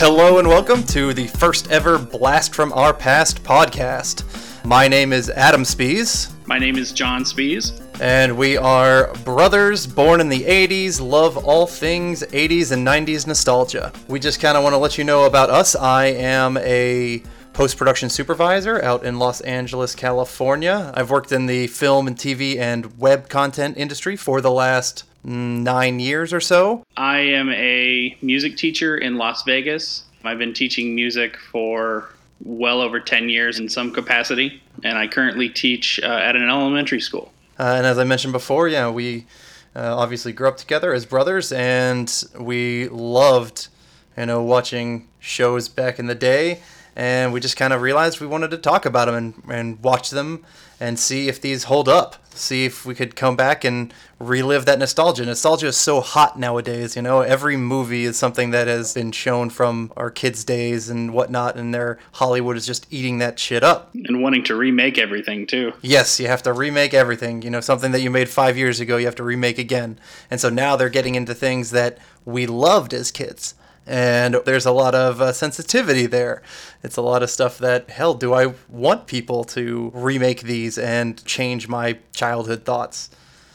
Hello and welcome to the first ever Blast from Our Past podcast. My name is Adam Spees, My name is John Spees. and we are brothers born in the 80s, love all things 80s and 90s nostalgia. We just kind of want to let you know about us. I am a post production supervisor out in Los Angeles, California. I've worked in the film and TV and web content industry for the last nine years or so. I am a music teacher in Las Vegas. I've been teaching music for well over 10 years in some capacity, and I currently teach uh, at an elementary school. Uh, and as I mentioned before, yeah, we uh, obviously grew up together as brothers, and we loved, you know, watching shows back in the day. And we just kind of realized we wanted to talk about them and, and watch them and see if these hold up. See if we could come back and relive that nostalgia. Nostalgia is so hot nowadays, you know. Every movie is something that has been shown from our kids' days and whatnot, and their Hollywood is just eating that shit up. And wanting to remake everything too. Yes, you have to remake everything. You know, something that you made five years ago, you have to remake again. And so now they're getting into things that we loved as kids. And there's a lot of uh, sensitivity there. It's a lot of stuff that, hell, do I want people to remake these and change my childhood thoughts?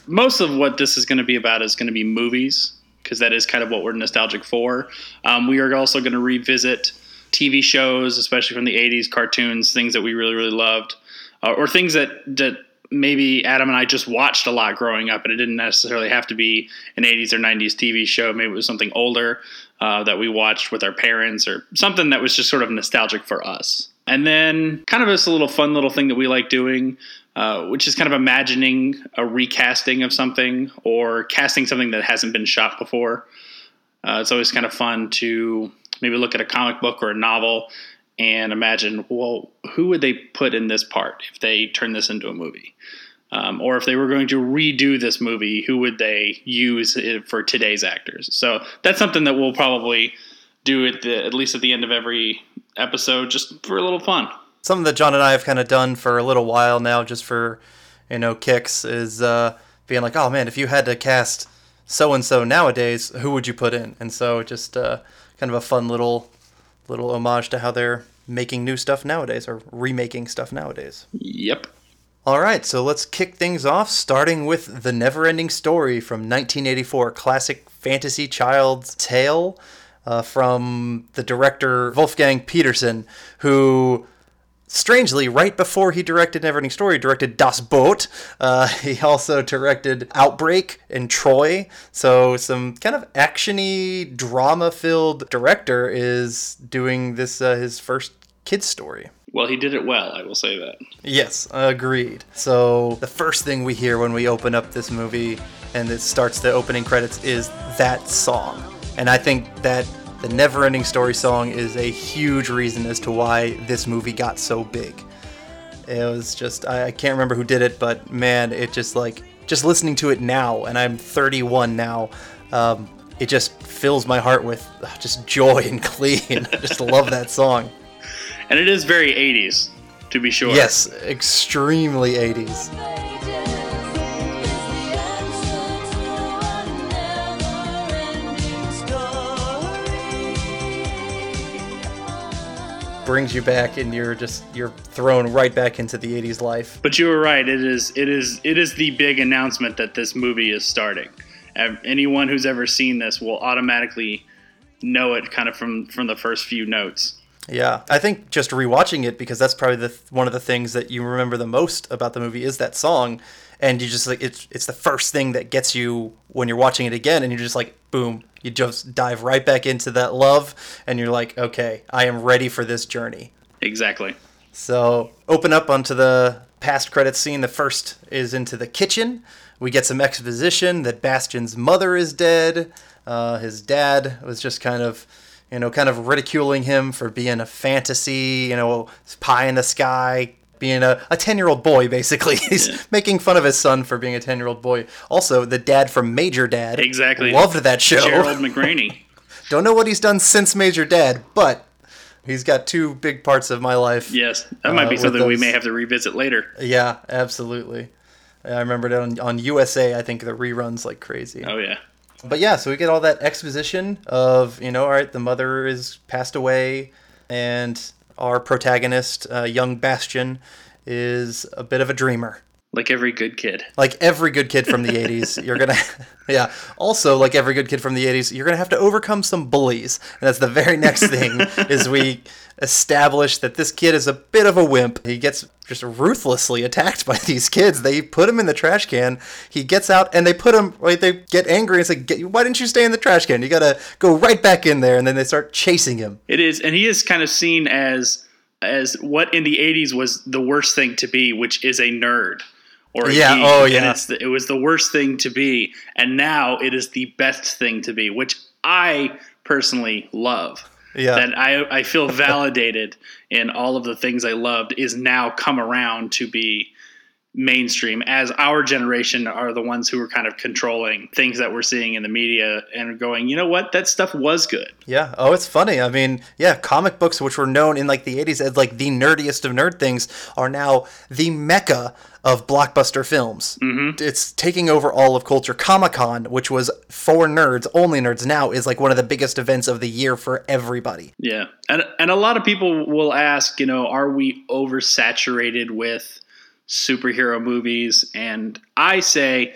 Most of what this is going to be about is going to be movies, because that is kind of what we're nostalgic for. Um, we are also going to revisit TV shows, especially from the 80s, cartoons, things that we really, really loved, uh, or things that, that maybe Adam and I just watched a lot growing up, and it didn't necessarily have to be an 80s or 90s TV show. Maybe it was something older uh, that we watched with our parents, or something that was just sort of nostalgic for us. And then, kind of just a little fun little thing that we like doing, uh, which is kind of imagining a recasting of something or casting something that hasn't been shot before. Uh, it's always kind of fun to maybe look at a comic book or a novel and imagine, well, who would they put in this part if they turn this into a movie? Um, or if they were going to redo this movie, who would they use for today's actors? So that's something that we'll probably do at the at least at the end of every episode, just for a little fun. Something that John and I have kind of done for a little while now, just for, you know, kicks, is uh, being like, oh man, if you had to cast so and so nowadays, who would you put in? And so just uh, kind of a fun little little homage to how they're making new stuff nowadays or remaking stuff nowadays. Yep. All right, so let's kick things off, starting with The Neverending Story from 1984, classic fantasy child's tale uh, from the director Wolfgang Petersen, who strangely, right before he directed Neverending Story, directed Das Boot. Uh, he also directed Outbreak and Troy. So some kind of actiony, drama-filled director is doing this uh, his first kids story. Well, he did it well, I will say that. Yes, agreed. So the first thing we hear when we open up this movie and it starts the opening credits is that song. And I think that the Neverending Story song is a huge reason as to why this movie got so big. It was just I, I can't remember who did it, but man, it just like just listening to it now, and I'm 31 now. Um, it just fills my heart with uh, just joy and glee, and I just love that song. And it is very 80s, to be sure. Yes, extremely 80s. brings you back and you're just you're thrown right back into the 80s life But you were right. It is it is it is the big announcement that this movie is starting. Anyone who's ever seen this will automatically know it kind of from from the first few notes. Yeah i think just rewatching it because that's probably the one of the things that you remember the most about the movie is that song and you just like it's it's the first thing that gets you when you're watching it again and you're just like boom you just dive right back into that love and you're like okay i am ready for this journey Exactly. So open up onto the past credit scene. The first is into the kitchen. We get some exposition that Bastian's mother is dead. Uh, his dad was just kind of, you know, kind of ridiculing him for being a fantasy, you know, pie in the sky, being a, a 10 year old boy, basically. He's Yeah. making fun of his son for being a 10 year old boy. Also, the dad from Major Dad. Exactly. Loved that show. Gerald McRaney. Don't know what he's done since Major Dad, but he's got two big parts of my life. Yes, that might Uh, be with something we may have to revisit later. Yeah, absolutely. I remember it on, on USA. I think the reruns like crazy. Oh yeah. But yeah, so we get all that exposition of, you know, all right, the mother is passed away, and our protagonist, uh, young Bastian, is a bit of a dreamer. Like every good kid. Like every good kid from the 80s, you're going to, yeah. Also, like every good kid from the 80s, you're going to have to overcome some bullies. And that's the very next thing is we establish that this kid is a bit of a wimp. He gets just ruthlessly attacked by these kids. They put him in the trash can. He gets out and they put him, right, they get angry and say, "Get- why didn't you stay in the trash can? You got to go right back in there. And then they start chasing him. It is, and he is kind of seen as as what in the '80s was the worst thing to be, which is a nerd or Yeah, geek. oh, And yeah. it's the, it was the worst thing to be, and now it is the best thing to be, which I personally love. Yeah. That I I feel validated in all of the things I loved is now come around to be mainstream as our generation are the ones who are kind of controlling things that we're seeing in the media and going you know what that stuff was good Yeah. Oh, it's funny. I mean, yeah, comic books, which were known in like the 80s as like the nerdiest of nerd things, are now the mecca of blockbuster films. Mm-hmm. It's taking over all of culture. Comic Con, which was for nerds, only nerds, now is like one of the biggest events of the year for everybody. Yeah, and and a lot of people will ask, you know, are we oversaturated with superhero movies? And I say,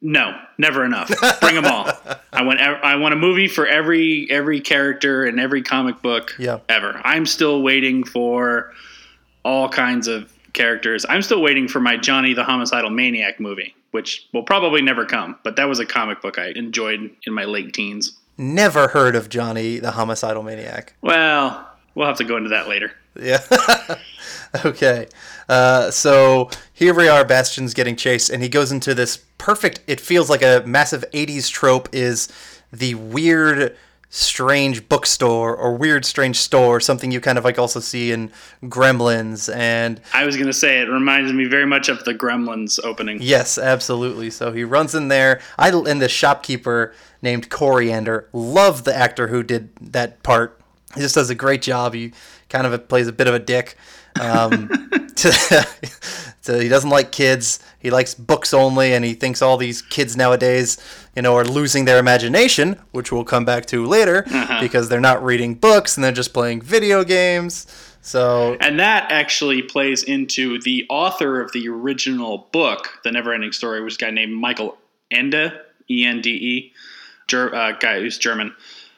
no, never enough. Bring them all. I want I want a movie for every every character and every comic book Yeah. ever. I'm still waiting for all kinds of characters. I'm still waiting for my Johnny the Homicidal Maniac movie, which will probably never come. But that was a comic book I enjoyed in my late teens. Never heard of Johnny the Homicidal Maniac. Well, we'll have to go into that later. Yeah. okay. Uh, so here we are. Bastian's getting chased, and he goes into this perfect. It feels like a massive '80s trope. Is the weird, strange bookstore or weird, strange store? Something you kind of like also see in Gremlins and I was going to say it reminds me very much of the Gremlins opening. Yes, absolutely. So he runs in there. I and the shopkeeper named Coriander. Love the actor who did that part. He just does a great job. He kind of plays a bit of a dick. Um, to, to- he doesn't like kids. He likes books only, and he thinks all these kids nowadays, you know, are losing their imagination, which we'll come back to later, because they're not reading books and they're just playing video games. So And that actually plays into the author of the original book, The Neverending Story, was a guy named Michael Ende, E N D E, uh, guy who's German.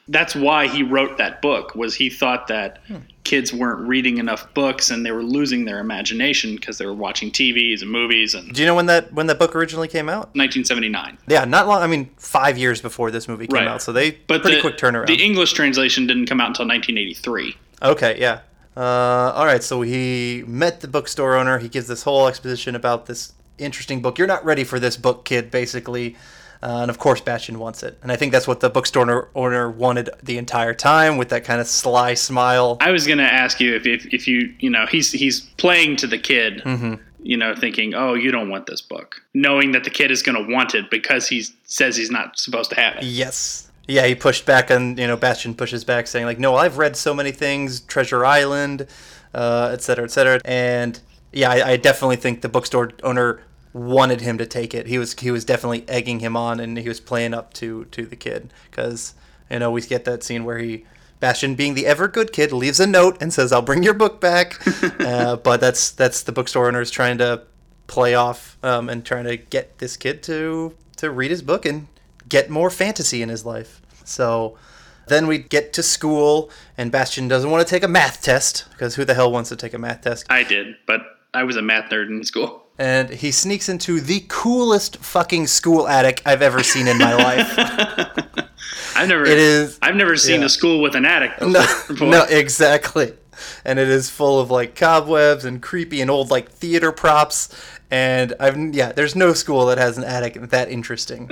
That's why he wrote that book. Was he thought that kids weren't reading enough books and they were losing their imagination because they were watching TVs and movies and do you know when that when that book originally came out? 1979. Yeah, not long. I mean, five years before this movie came Right. out, so they But pretty the, quick turnaround. The English translation didn't come out until 1983. okay, yeah. Uh, all right, so he met the bookstore owner. He gives this whole exposition about this interesting book. You're not ready for this book, kid. Basically. Uh, and of course, Bastian wants it, and I think that's what the bookstore owner, wanted the entire time, with that kind of sly smile. I was going to ask you if, if, if you, you know, he's he's playing to the kid, you know, thinking, oh, you don't want this book, knowing that the kid is going to want it because he says he's not supposed to have it. Yes. Yeah, he pushed back, and you know, Bastian pushes back, saying like, "No, I've read so many things, Treasure Island, uh, et cetera, et cetera." And yeah, I, I definitely think the bookstore owner wanted him to take it. He was he was definitely egging him on, and he was playing up to to the kid because you know we get that scene where he. Bastian, being the ever good kid, leaves a note and says, "I'll bring your book back." uh, but that's that's the bookstore owners trying to play off um, and trying to get this kid to to read his book and get more fantasy in his life. So then we get to school, and Bastian doesn't want to take a math test because who the hell wants to take a math test? I did, but I was a math nerd in school. And he sneaks into the coolest fucking school attic I've ever seen in my life. I've never, It is- I've never seen yeah. a school with an attic. Before. no, before. no, exactly. And it is full of like cobwebs and creepy and old like theater props. And I've yeah, there's no school that has an attic that interesting.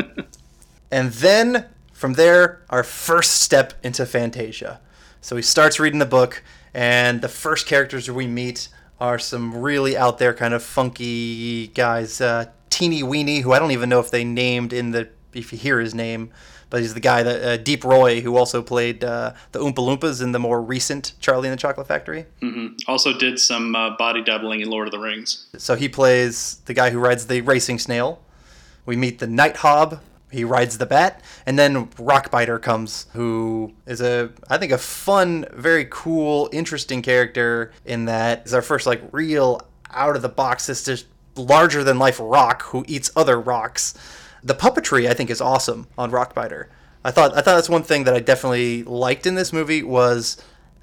and then from there, our first step into Fantasia. So he starts reading the book, and the first characters we meet are some really out there kind of funky guys. Uh, Teeny Weeny, who I don't even know if they named in the if you hear his name, but he's the guy that uh, Deep Roy, who also played uh, the Oompa Loompas in the more recent Charlie and the Chocolate Factory. Mm-hmm. Also did some uh, body doubling in Lord of the Rings. So he plays the guy who rides the racing snail. We meet the Night Hob, he rides the bat, and then Rockbiter comes, who is a I think a fun, very cool, interesting character in that is our first like real out of the box, just larger than life rock who eats other rocks. The puppetry I think is awesome on Rockbiter. I thought I thought that's one thing that I definitely liked in this movie was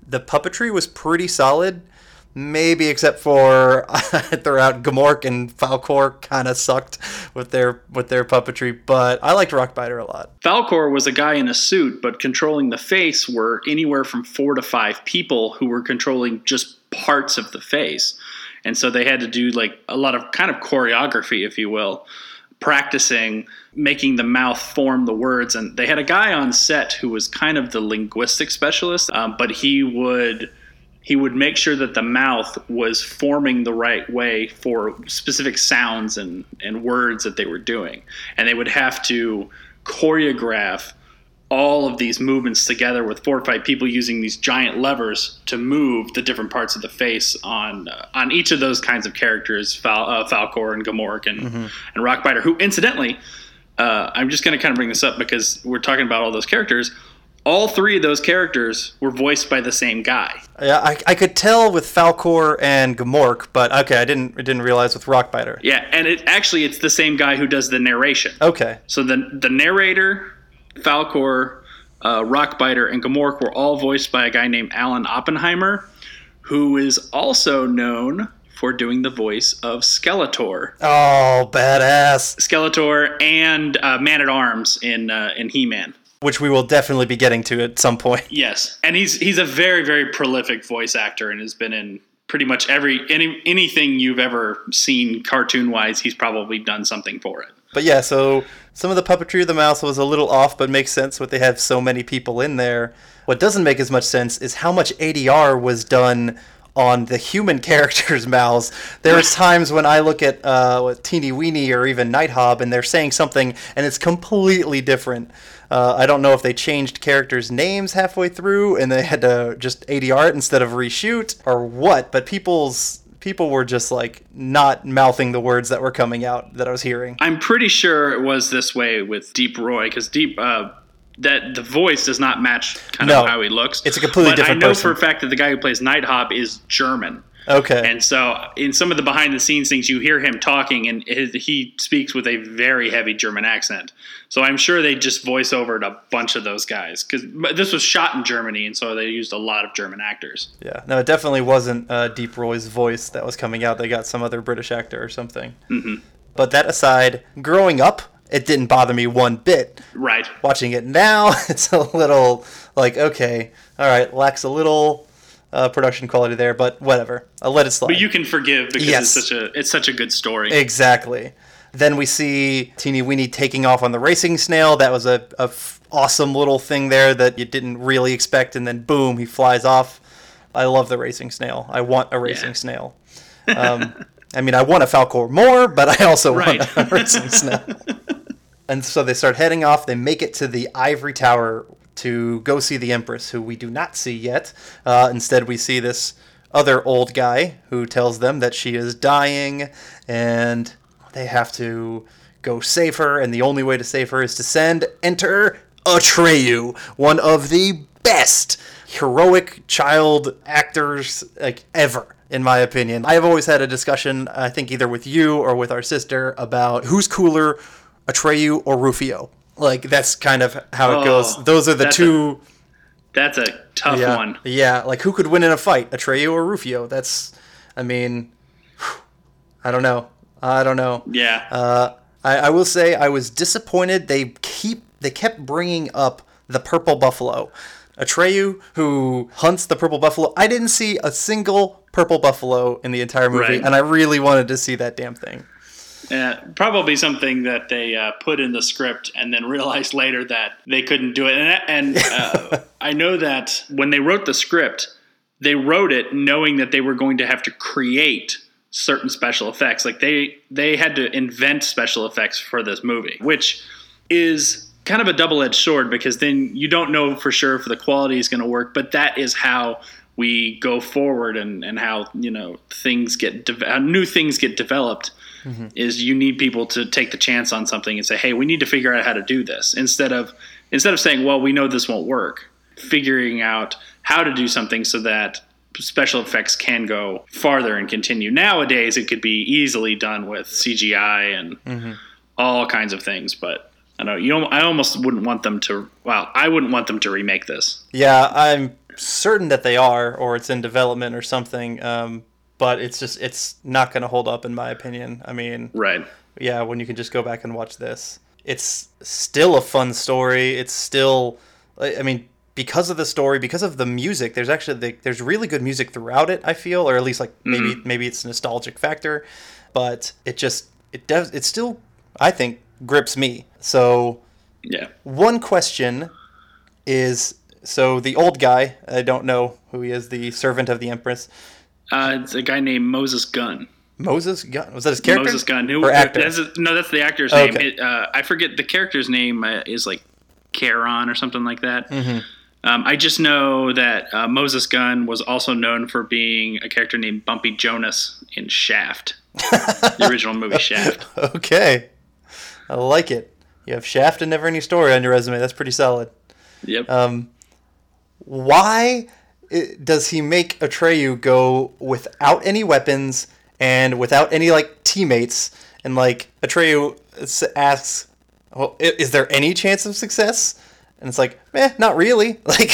the puppetry was pretty solid maybe except for throughout Gmork and Falkor kind of sucked with their with their puppetry, but I liked Rockbiter a lot. Falkor was a guy in a suit, but controlling the face were anywhere from four to five people who were controlling just parts of the face, and so they had to do like a lot of kind of choreography, if you will. Practicing making the mouth form the words, and they had a guy on set who was kind of the linguistic specialist, um, but he would he would make sure that the mouth was forming the right way for specific sounds and, and words that they were doing. And they would have to choreograph all of these movements together with four or five people using these giant levers to move the different parts of the face on uh, on each of those kinds of characters, Fal- uh, Falkor and Gmork and, mm-hmm. and Rockbiter, who incidentally, uh, I'm just going to kind of bring this up because we're talking about all those characters all three of those characters were voiced by the same guy. Yeah, I, I could tell with Falkor and Gmork, but okay, I didn't I didn't realize with Rockbiter. Yeah, and it actually it's the same guy who does the narration. Okay. So the the narrator, Falkor, uh, Rockbiter, and Gmork were all voiced by a guy named Alan Oppenheimer, who is also known for doing the voice of Skeletor. Oh, badass! Skeletor and uh, Man at Arms in uh, in He Man which we will definitely be getting to at some point. Yes, and he's he's a very very prolific voice actor and has been in pretty much every any anything you've ever seen cartoon wise. He's probably done something for it. But yeah, so some of the puppetry of the mouse was a little off, but makes sense what they have so many people in there. What doesn't make as much sense is how much ADR was done on the human characters' mouths. There's times when I look at uh, Teeny Weeny or even Nighthawk, and they're saying something, and it's completely different. Uh, I don't know if they changed characters' names halfway through and they had to just ADR it instead of reshoot or what, but people's people were just like not mouthing the words that were coming out that I was hearing. I'm pretty sure it was this way with Deep Roy because Deep. Uh, that the voice does not match kind no, of how he looks. It's a completely but different I know person. for a fact that the guy who plays Nighthawk is German. Okay. And so in some of the behind the scenes things, you hear him talking, and his, he speaks with a very heavy German accent. So I'm sure they just voice overed a bunch of those guys because this was shot in Germany, and so they used a lot of German actors. Yeah. No, it definitely wasn't uh, Deep Roy's voice that was coming out. They got some other British actor or something. Mm-hmm. But that aside, growing up, it didn't bother me one bit. Right. Watching it now, it's a little like okay, all right, lacks a little uh, production quality there, but whatever. I'll let it slide. But you can forgive because Yes. it's such a it's such a good story. Exactly. Then we see Teeny Weeny taking off on the racing snail. That was a, a f- awesome little thing there that you didn't really expect, and then boom, he flies off. I love the racing snail. I want a racing Yeah. snail. Um, I mean, I want a Falkor more, but I also Right. want a racing snail. and so they start heading off. They make it to the ivory tower to go see the Empress, who we do not see yet. Uh, instead, we see this other old guy who tells them that she is dying and they have to go save her. And the only way to save her is to send enter Atreyu, one of the best heroic child actors like ever in my opinion. I have always had a discussion, I think either with you or with our sister, about who's cooler, Atreyu or Rufio. Like that's kind of how it Oh, goes. Those are the that's two. That's a tough yeah, one. yeah. Like who could win in a fight, Atreyu or Rufio? That's, I mean, I don't know. I don't know. Yeah. Uh, I, I will say I was disappointed. They keep they kept bringing up the purple buffalo. Atreyu, who hunts the purple buffalo. I didn't see a single purple buffalo in the entire movie, Right. and I really wanted to see that damn thing. Uh, probably something that they uh, put in the script and then realized later that they couldn't do it. And, and uh, I know that when they wrote the script, they wrote it knowing that they were going to have to create certain special effects. Like they they had to invent special effects for this movie, which is kind of a double-edged sword because then you don't know for sure if the quality is going to work. But that is how we go forward and, and how you know things get de- how new things get developed is you need people to take the chance on something and say, "Hey, we need to figure out how to do this." Instead of instead of saying, "Well, we know this won't work," figuring out how to do something so that special effects can go farther and continue. Nowadays, it could be easily done with CGI and all kinds of things, but I don't know. You, I almost wouldn't want them to. Well, I wouldn't want them to remake this. Yeah, I'm certain that they are, or it's in development or something. Um, but it's just it's not going to hold up in my opinion. I mean, Right. yeah, when you can just go back and watch this, it's still a fun story. It's still, I mean, because of the story, because of the music. There's actually the, there's really good music throughout it. I feel, or at least like maybe mm-hmm. maybe it's a nostalgic factor, but it just it does it still I think grips me. So Yeah. one question is so the old guy, I don't know who he is, the servant of the Empress, Uh, it's a guy named Moses Gunn. Moses Gunn. Was that his character? Moses Gunn. Who, or actor? That's no, that's the actor's Okay. name. It, uh, I forget the character's name uh, is like Charon or something like that. Mm-hmm. Um, I just know that uh, Moses Gunn was also known for being a character named Bumpy Jonas in Shaft, the original movie Shaft. Okay, I like it. You have Shaft and Never Ending Story on your resume. That's pretty solid. Yep. Um, why i- does he make Atreyu go without any weapons and without any like teammates? And like Atreyu asks, "Well, is there any chance of success?" And it's like, eh, not really. Like,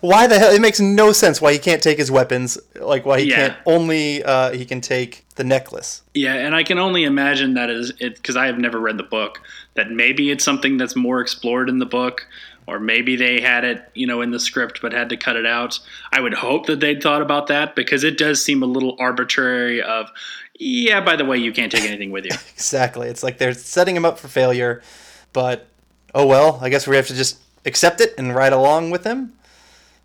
why the hell? It makes no sense why he can't take his weapons. Like, why he Yeah. can't only uh, he can take the necklace. Yeah, and I can only imagine that is it because I have never read the book. That maybe it's something that's more explored in the book, or maybe they had it, you know, in the script but had to cut it out. I would hope that they'd thought about that because it does seem a little arbitrary. Of yeah, by the way, you can't take anything with you. Exactly. It's like they're setting him up for failure, but oh well, I guess we have to just accept it and ride along with him.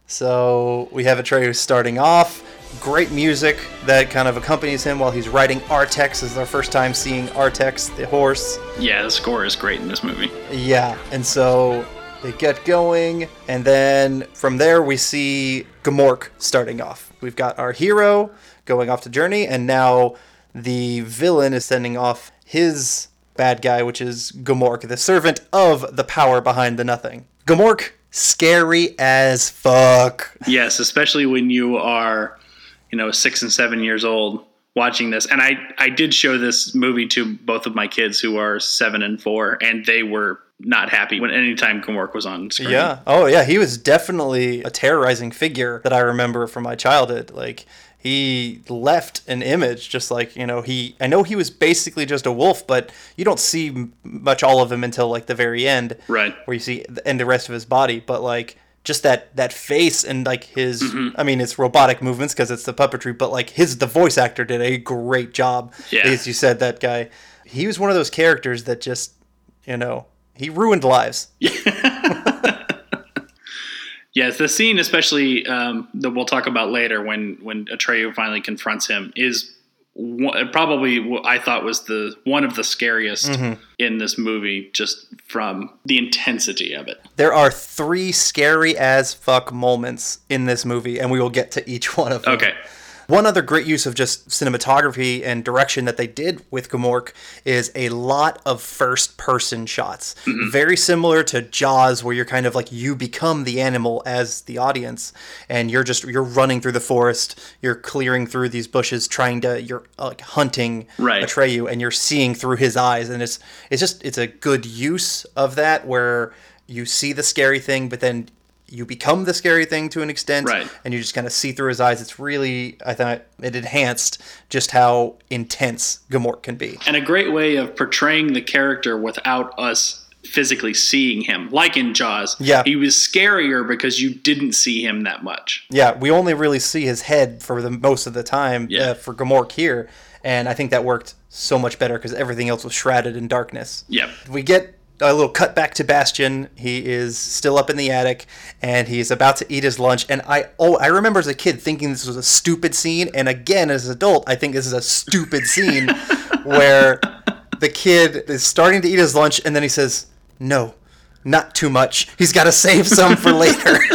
So we have a Atreyu starting off. Great music that kind of accompanies him while he's riding Artax. This is our first time seeing Artax, the horse. yeah, the score is great in this movie. Yeah, and so they get going, and then from there we see Gmork starting off. We've got our hero going off the journey, and now the villain is sending off his bad guy, which is Gmork, the servant of the power behind the nothing. Gmork, scary as fuck. Yes, especially when you are, you know, six and seven years old watching this. And I, I did show this movie to both of my kids who are seven and four, and they were not happy when anytime Gmork was on screen. Yeah. Oh, yeah. He was definitely a terrorizing figure that I remember from my childhood. Like he left an image, just like you know he. I know he was basically just a wolf, but you don't see m- much all of him until like the very end, Right. where you see the, and the rest of his body. But like just that that face and like his. Mm-hmm. I mean, it's robotic movements because it's the puppetry, but like his the voice actor did a great job. Yeah. As you said, that guy, he was one of those characters that just you know he ruined lives. Yes, the scene, especially um, that we'll talk about later, when when Atreyu finally confronts him, is one, probably what I thought was the one of the scariest Mm-hmm. in this movie, just from the intensity of it. There are three scary as fuck moments in this movie, and we will get to each one of them. Okay, One other great use of just cinematography and direction that they did with Gmork is a lot of first person shots. Very similar to Jaws, where you're kind of like you become the animal as the audience, and you're just you're running through the forest, you're clearing through these bushes, trying to you're uh, like hunting Right. Atreyu, and you're seeing through his eyes, and it's it's just it's a good use of that where you see the scary thing, but then you become the scary thing to an extent, Right. and you just kind of see through his eyes. It's really, I thought, it enhanced just how intense Gmork can be. and a great way of portraying the character without us physically seeing him, like in Jaws. Yeah. he was scarier because you didn't see him that much. Yeah, we only really see his head for the most of the time Yeah. uh, for Gmork here, and I think that worked so much better because everything else was shrouded in darkness. yeah We get a little cut back to Bastian. He is still up in the attic and he's about to eat his lunch. And I oh I remember as a kid thinking this was a stupid scene, and again as an adult I think this is a stupid scene where the kid is starting to eat his lunch and then he says, "No, not too much. He's got to save some for later."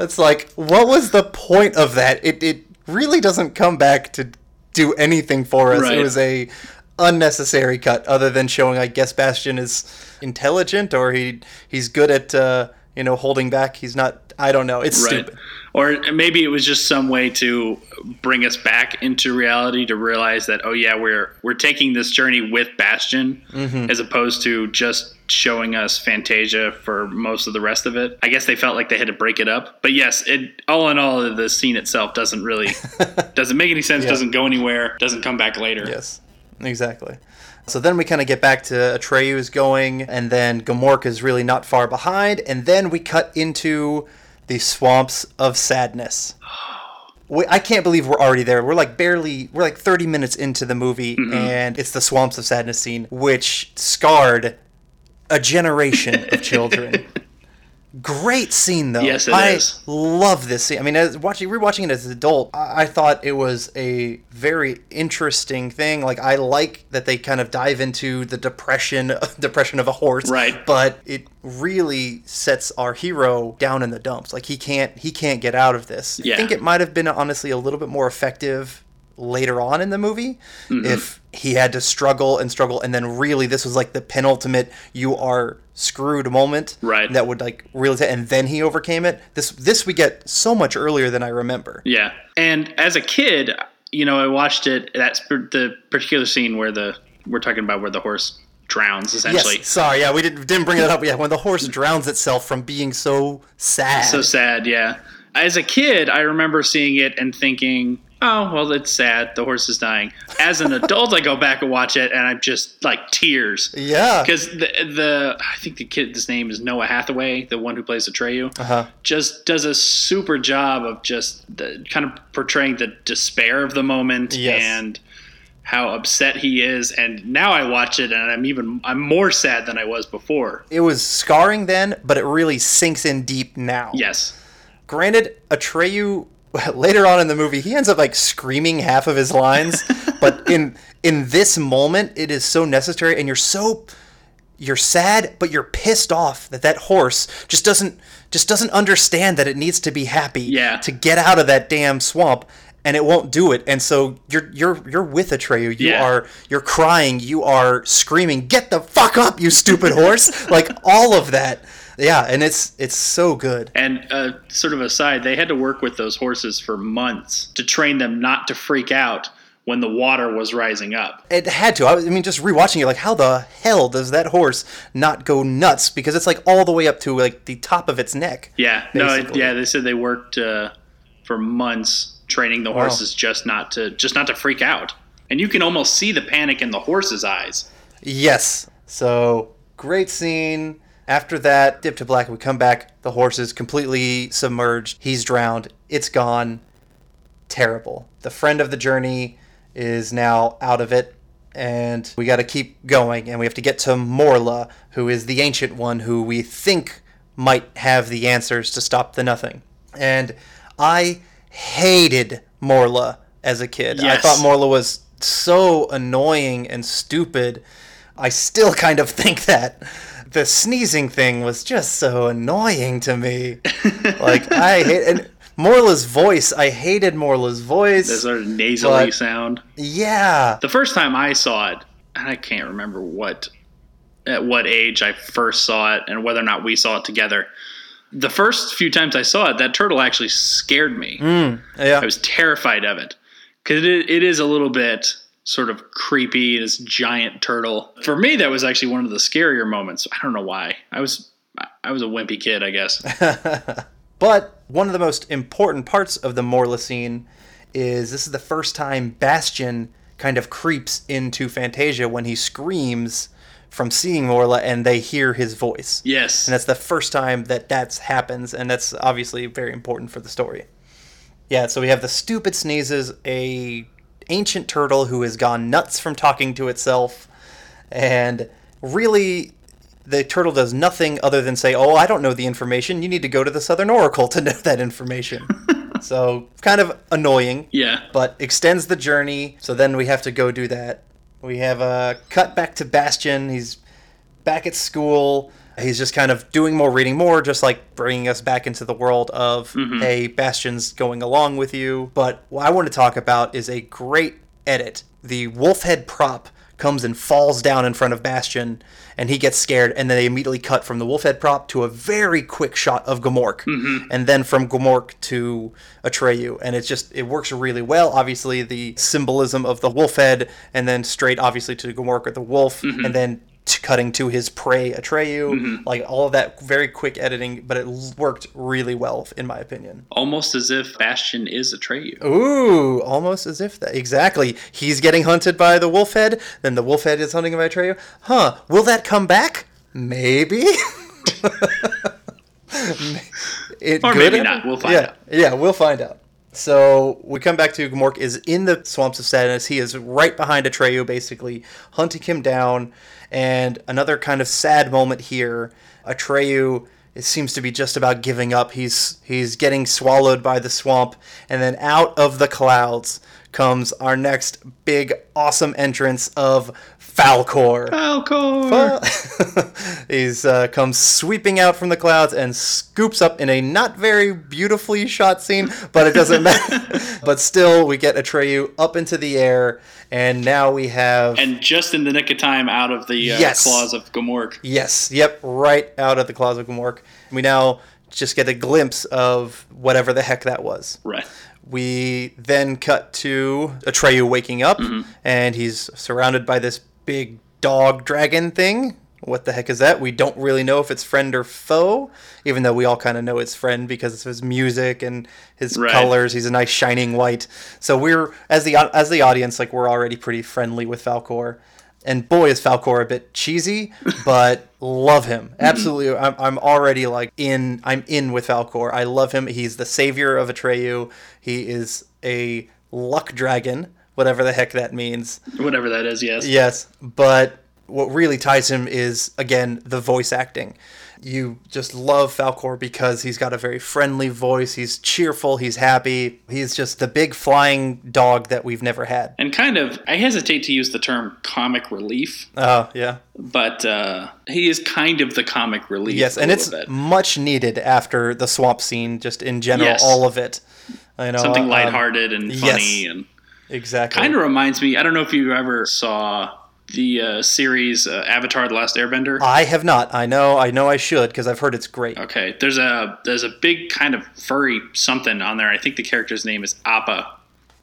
It's like, what was the point of that? It it really doesn't come back to do anything for us. Right. It was a unnecessary cut, other than showing, I guess, Bastian is intelligent or he he's good at uh, you know holding back. He's not. I don't know. It's right. stupid. Or maybe it was just some way to bring us back into reality to realize that oh yeah we're we're taking this journey with Bastian Mm-hmm. as opposed to just showing us Fantasia for most of the rest of it. I guess they felt like they had to break it up. But yes, it all in all the scene itself doesn't really doesn't make any sense, Yeah. doesn't go anywhere, doesn't come back later. Yes, exactly. So then we kind of get back to Atreyu's going, and then Gmork is really not far behind, and then we cut into the swamps of sadness. We, I can't believe we're already there. We're like barely, we're like 30 minutes into the movie, mm-hmm. and it's the swamps of sadness scene, which scarred a generation of children. Great scene though. Yes, it I is. love this scene. I mean, as watching rewatching it as an adult, I, I thought it was a very interesting thing. Like I like that they kind of dive into the depression depression of a horse. Right. But it really sets our hero down in the dumps. Like he can't he can't get out of this. Yeah. I think it might have been honestly a little bit more effective later on in the movie Mm-hmm. if he had to struggle and struggle and then really this was like the penultimate you are screwed moment Right. that would like really and then he overcame it this this we get so much earlier than i remember Yeah. And as a kid, you know, I watched it. That's the particular scene where the we're talking about where the horse drowns essentially. yes sorry yeah we didn't, didn't bring that up yeah when the horse drowns itself from being so sad So sad, yeah. As a kid, I remember seeing it and thinking, "Oh, well, it's sad. The horse is dying." As an adult, I go back and watch it, and I'm just like tears yeah because the the I think the kid's name is Noah Hathaway, the one who plays Atreyu, uh-huh just does a super job of just the, kind of portraying the despair of the moment Yes. and how upset he is. And now I watch it, and I'm even I'm more sad than I was before. it was scarring then but it really sinks in deep now Yes. Granted, Atreyu later on in the movie he ends up like screaming half of his lines, but in in this moment it is so necessary, and you're so you're sad, but you're pissed off that that horse just doesn't just doesn't understand that it needs to be happy Yeah. to get out of that damn swamp. And it won't do it, and so you're you're you're with Atreyu. You Yeah. are you're crying. You are screaming, "Get the fuck up, you stupid horse!" like all of that. Yeah, and it's it's so good. And uh, sort of aside, they had to work with those horses for months to train them not to freak out when the water was rising up. It had to. I, mean, just rewatching it, like, how the hell does that horse not go nuts? Because it's like all the way up to like the top of its neck. Yeah, no, it, yeah. They said they worked uh, for months training the horses just not to just not to freak out. And you can almost see the panic in the horse's eyes. Yes. So great scene. After that, dip to black. We come back. The horse is completely submerged. He's drowned. It's gone. Terrible. The friend of the journey is now out of it, and we got to keep going. And we have to get to Morla, who is the ancient one who we think might have the answers to stop the nothing. And I hated Morla as a kid. Yes. I thought Morla was so annoying and stupid. I still kind of think that the sneezing thing was just so annoying to me. like I hate and Morla's voice. I hated Morla's voice. The sort of nasally But- sound. yeah. The first time I saw it, and I can't remember what at what age I first saw it and whether or not we saw it together. The first few times I saw it, that turtle actually scared me. Hmm, yeah. I was terrified of it because it, it is a little bit sort of creepy. This giant turtle. For me, that was actually one of the scarier moments. I don't know why. I was I was a wimpy kid, I guess. But one of the most important parts of the Morla scene is this is the first time Bastian kind of creeps into Fantasia when he screams from seeing Morla and they hear his voice. Yes. And that's the first time that that happens, and that's obviously very important for the story. Yeah, so we have the stupid sneezes, a ancient turtle who has gone nuts from talking to itself, and really the turtle does nothing other than say, "Oh, I don't know the information. You need to go to the Southern Oracle to know that information." so kind of annoying yeah. but extends the journey. So then we have to go do that. We have a cut back to Bastian. He's back at school. He's just kind of doing more, reading more, just like bringing us back into the world of, mm-hmm. hey, Bastian's going along with you. But what I want to talk about is a great edit. The wolf head prop comes and falls down in front of Bastian, and he gets scared, and then they immediately cut from the wolf head prop to a very quick shot of Gmork, mm-hmm. and then from Gmork to Atreyu, and it's just it works really well. Obviously, the symbolism of the wolf head, and then straight obviously to Gmork or the wolf, mm-hmm. and then cutting to his prey Atreyu, mm-hmm. like all of that very quick editing, but it worked really well in my opinion. Almost as if Bastian is Atreyu. Ooh, almost as if that exactly. He's getting hunted by the wolf head, then the wolf head is hunting by Atreyu. Huh? Will that come back? Maybe. it Or maybe not. We'll find yeah, out. Yeah, we'll find out. So we come back to Gmork is in the swamps of sadness. He is right behind Atreyu, basically hunting him down. And another kind of sad moment here. Atreyu it seems to be just about giving up. He's he's getting swallowed by the swamp, and then out of the clouds comes our next big awesome entrance of Falkor. Falkor. He's uh, comes sweeping out from the clouds and scoops up in a not very beautifully shot scene, but it doesn't matter. but still, we get Atreyu up into the air, and now we have and just in the nick of time out of the uh, Yes. claws of Gmork. yes, yep, right out of the claws of Gmork. We now just get a glimpse of whatever the heck that was. Right. We then cut to Atreyu waking up, and he's surrounded by this big dog dragon thing. What the heck is that? We don't really know if it's friend or foe, even though we all kind of know it's friend because of his music and his Right. colors. He's a nice shining white. So we're as the as the audience, like we're already pretty friendly with Falkor. And boy, is Falkor a bit cheesy, but love him mm-hmm. absolutely. I'm, I'm already like in. I'm in with Falkor. I love him. He's the savior of Atreyu. He is a luck dragon, whatever the heck that means. Whatever that is, yes. Yes, but what really ties him is again the voice acting. You just love Falkor because he's got a very friendly voice. He's cheerful. He's happy. He's just the big flying dog that we've never had. And kind of, I hesitate to use the term comic relief, Oh yeah. but uh, he is kind of the comic relief. Yes, and it's bit. much needed after the swamp scene, just in general, Yes. all of it. You know, something um, lighthearted and funny yes. and Exactly. kind of reminds me. I don't know if you ever saw the uh, series uh, Avatar: The Last Airbender. I have not. I know. I know. I should because I've heard it's great. Okay, there's a there's a big kind of furry something on there. I think the character's name is Appa.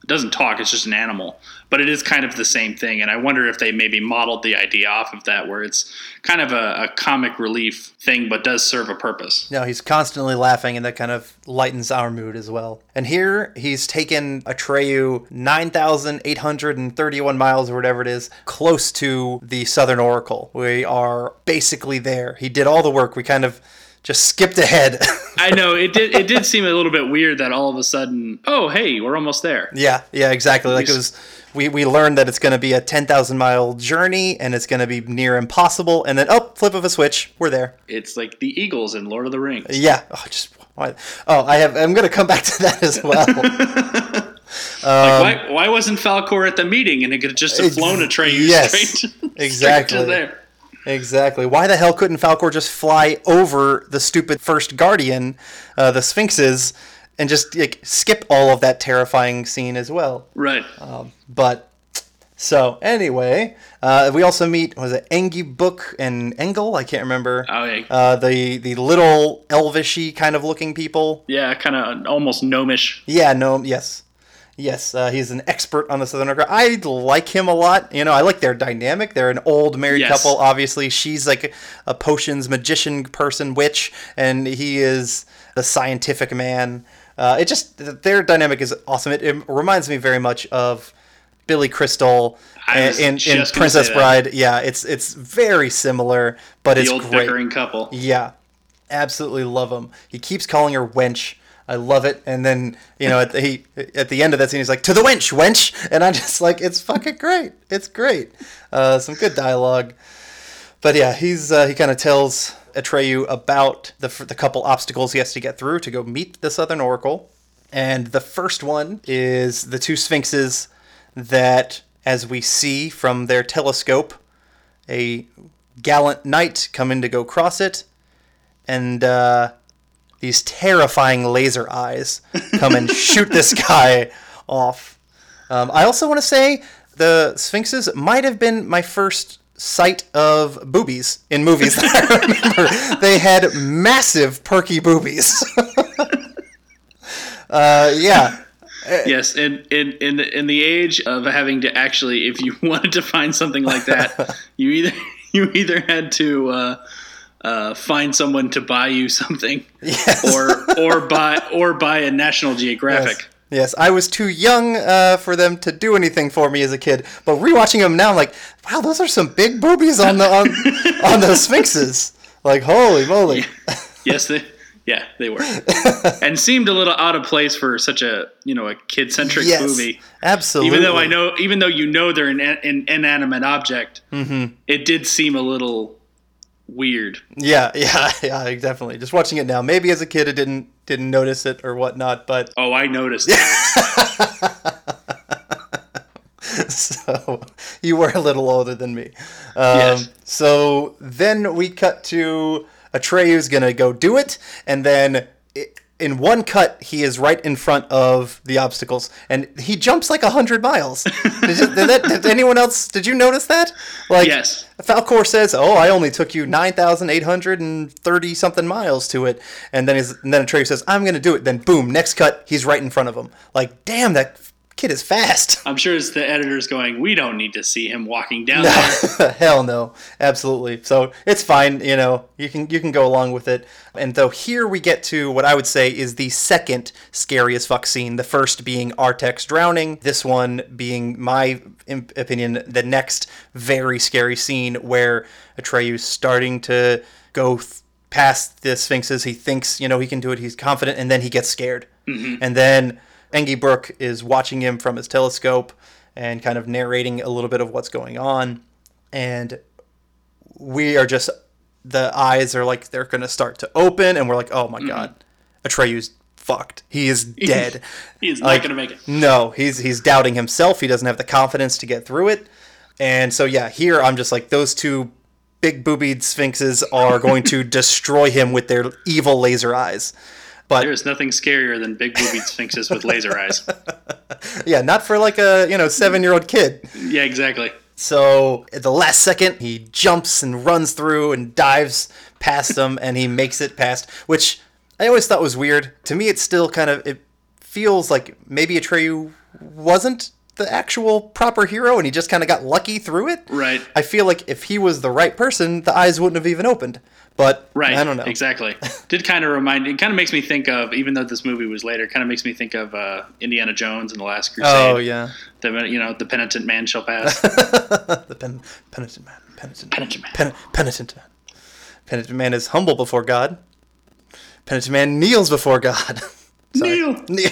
Doesn't talk; it's just an animal, but it is kind of the same thing. And I wonder if they maybe modeled the idea off of that, where it's kind of a, a comic relief thing, but does serve a purpose. No, he's constantly laughing, and that kind of lightens our mood as well. And here he's taken Atreyu 9,831 miles or whatever it is, close to the Southern Oracle. We are basically there. He did all the work. We kind of just skipped ahead. I know it did. It did seem a little bit weird that all of a sudden, oh hey, we're almost there. yeah, yeah, exactly. Like it was. We, we learned that it's going to be a 10,000 mile journey and it's going to be near impossible. And then, oh, flip of a switch, we're there. It's like the Eagles in Lord of the Rings. Yeah. Oh, just why- oh, I have. I'm going to come back to that as well. Like, why, um, why wasn't Falkor at the meeting and it could have just have flown Atreyu yes, straight, straight exactly. to there? Exactly. Why the hell couldn't Falkor just fly over the stupid first Guardian, uh, the Sphinxes, and just like skip all of that terrifying scene as well? Right. But so anyway, uh, we also meet was it Engi Book and Engel? I can't remember. Oh, yeah. Uh, the the little elvishy kind of looking people. yeah, kind of almost gnomish. Yeah, gnome. yes. Yes, uh, he's an expert on the Southern Oracle. I like him a lot. You know, I like their dynamic. They're an old married Yes. couple. Obviously, she's like a potions magician person, witch, and he is the scientific man. Uh, it just their dynamic is awesome. It, it reminds me very much of Billy Crystal in, in, in just gonna Princess. Bride. Yeah, it's it's very similar, but The it's old great. bickering couple. Yeah, absolutely love him. He keeps calling her wench. I love it. And then you know at the he, at the end of that scene, he's like, "To the wench, wench," and I'm just like, "It's fucking great. It's great." Uh, some good dialogue. But yeah, he's uh, he kind of tells Atreyu about the the couple obstacles he has to get through to go meet the Southern Oracle. And the first one is the two sphinxes that, as we see from their telescope, a gallant knight come in to go cross it, and uh, these terrifying laser eyes come and shoot this guy off. Um, I also want to say the Sphinxes might have been my first sight of boobies in movies that I remember. they had massive perky boobies. uh, yeah. yes, in, in in the, in the age of having to actually, if you wanted to find something like that, you either you either had to uh, uh, find someone to buy you something, Yes. or or buy or buy a National Geographic. Yes. Yes, I was too young uh, for them to do anything for me as a kid. But rewatching them now, I'm like, wow, those are some big boobies on the on, on the Sphinxes. Like, holy moly! Yes, they yeah they were, and seemed a little out of place for such a you know a kid centric yes, movie. absolutely. Even though I know, even though you know they're an, an inanimate object, Mm-hmm. it did seem a little weird. Yeah, yeah, yeah, definitely. Just watching it now, maybe as a kid, I didn't didn't notice it or whatnot, but Oh, I noticed. so you were a little older than me. Um, Yes. So then we cut to Atreyu's gonna go do it, and then i in one cut he is right in front of the obstacles, and he jumps like a hundred miles. did, you- did that, did anyone else? Did you notice that? Like, Yes. Falkor says, "Oh, I only took you nine thousand eight hundred and thirty something miles to it," and then his, and then Atreyu says, "I'm gonna do it." Then boom, next cut, he's right in front of him. Like, damn, that kid is fast. I'm sure it's the editors going, we don't need to see him walking down there. Hell no, absolutely. So it's fine. You know, you can you can go along with it. And though here we get to what I would say is the second scariest fuck scene. The first being Artax drowning. This one being my opinion the next very scary scene where Atreyu's starting to go. Th- past the sphinxes he thinks you know he can do it he's confident and then he gets scared mm-hmm. and then Engywook is watching him from his telescope and kind of narrating a little bit of what's going on. And we are just, the eyes are like, they're going to start to open, and we're like, oh my mm-hmm. God, Atreyu's fucked. He is dead. He's not Like, going to make it. No, he's he's doubting himself. He doesn't have the confidence to get through it. And so yeah, here I'm just like those two big boobied sphinxes are going to destroy him with their evil laser eyes. But There's nothing scarier than big boobied sphinxes with laser eyes. yeah, not for like a, you know, 7-year-old kid. Yeah, exactly. So at the last second, he jumps and runs through and dives past them, and he makes it past. Which I always thought was weird. To me, it's still kind of it feels like maybe Atreyu wasn't the actual proper hero, and he just kind of got lucky through it. Right. I feel like if he was the right person, the eyes wouldn't have even opened. But Right. I don't know. Exactly. Did kind of remind. It kind of makes me think of, even though this movie was later, kind of makes me think of uh, Indiana Jones and the Last Crusade. Oh yeah, The you know the penitent man shall pass. the pen, penitent man, penitent, Penitent man. Pen, penitent man. Penitent man is humble before God. Penitent man kneels before God. Neil. Kneel.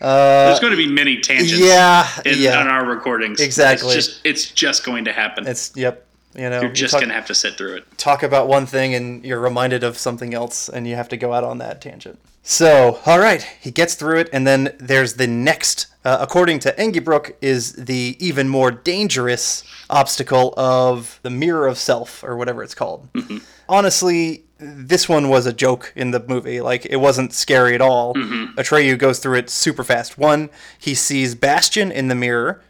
There's going to be many tangents. Yeah, In, yeah. on our recordings. Exactly. It's just it's just going to happen. It's yep. You know, You're you just talk, going to have to sit through it. talk about one thing and you're reminded of something else, and you have to go out on that tangent. So, all right, he gets through it, and then there's the next. Uh, according to Engywook, is the even more dangerous obstacle of the mirror of self, or whatever it's called. Honestly, this one was a joke in the movie. Like it wasn't scary at all. Atreyu goes through it super fast. One, he sees Bastian in the mirror,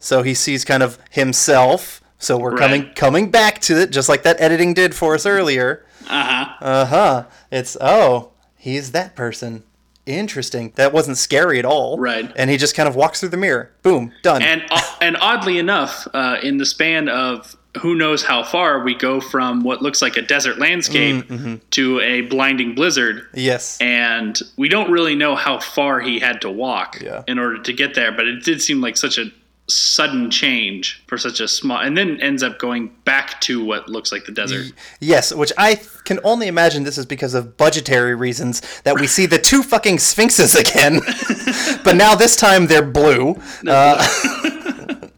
so he sees kind of himself. So we're Right. coming coming back to it, just like that editing did for us earlier. Uh huh. Uh huh. It's oh, he's that person. Interesting. That wasn't scary at all. Right. And he just kind of walks through the mirror. Boom. Done. And and oddly enough, uh, in the span of who knows how far, we go from what looks like a desert landscape Mm-hmm. to a blinding blizzard. yes. And we don't really know how far he had to walk Yeah. in order to get there, but it did seem like such a sudden change for such a small and then ends up going back to what looks like the desert. Yes, which I can only imagine this is because of budgetary reasons that we see the two fucking sphinxes again. but now this time they're blue. Uh,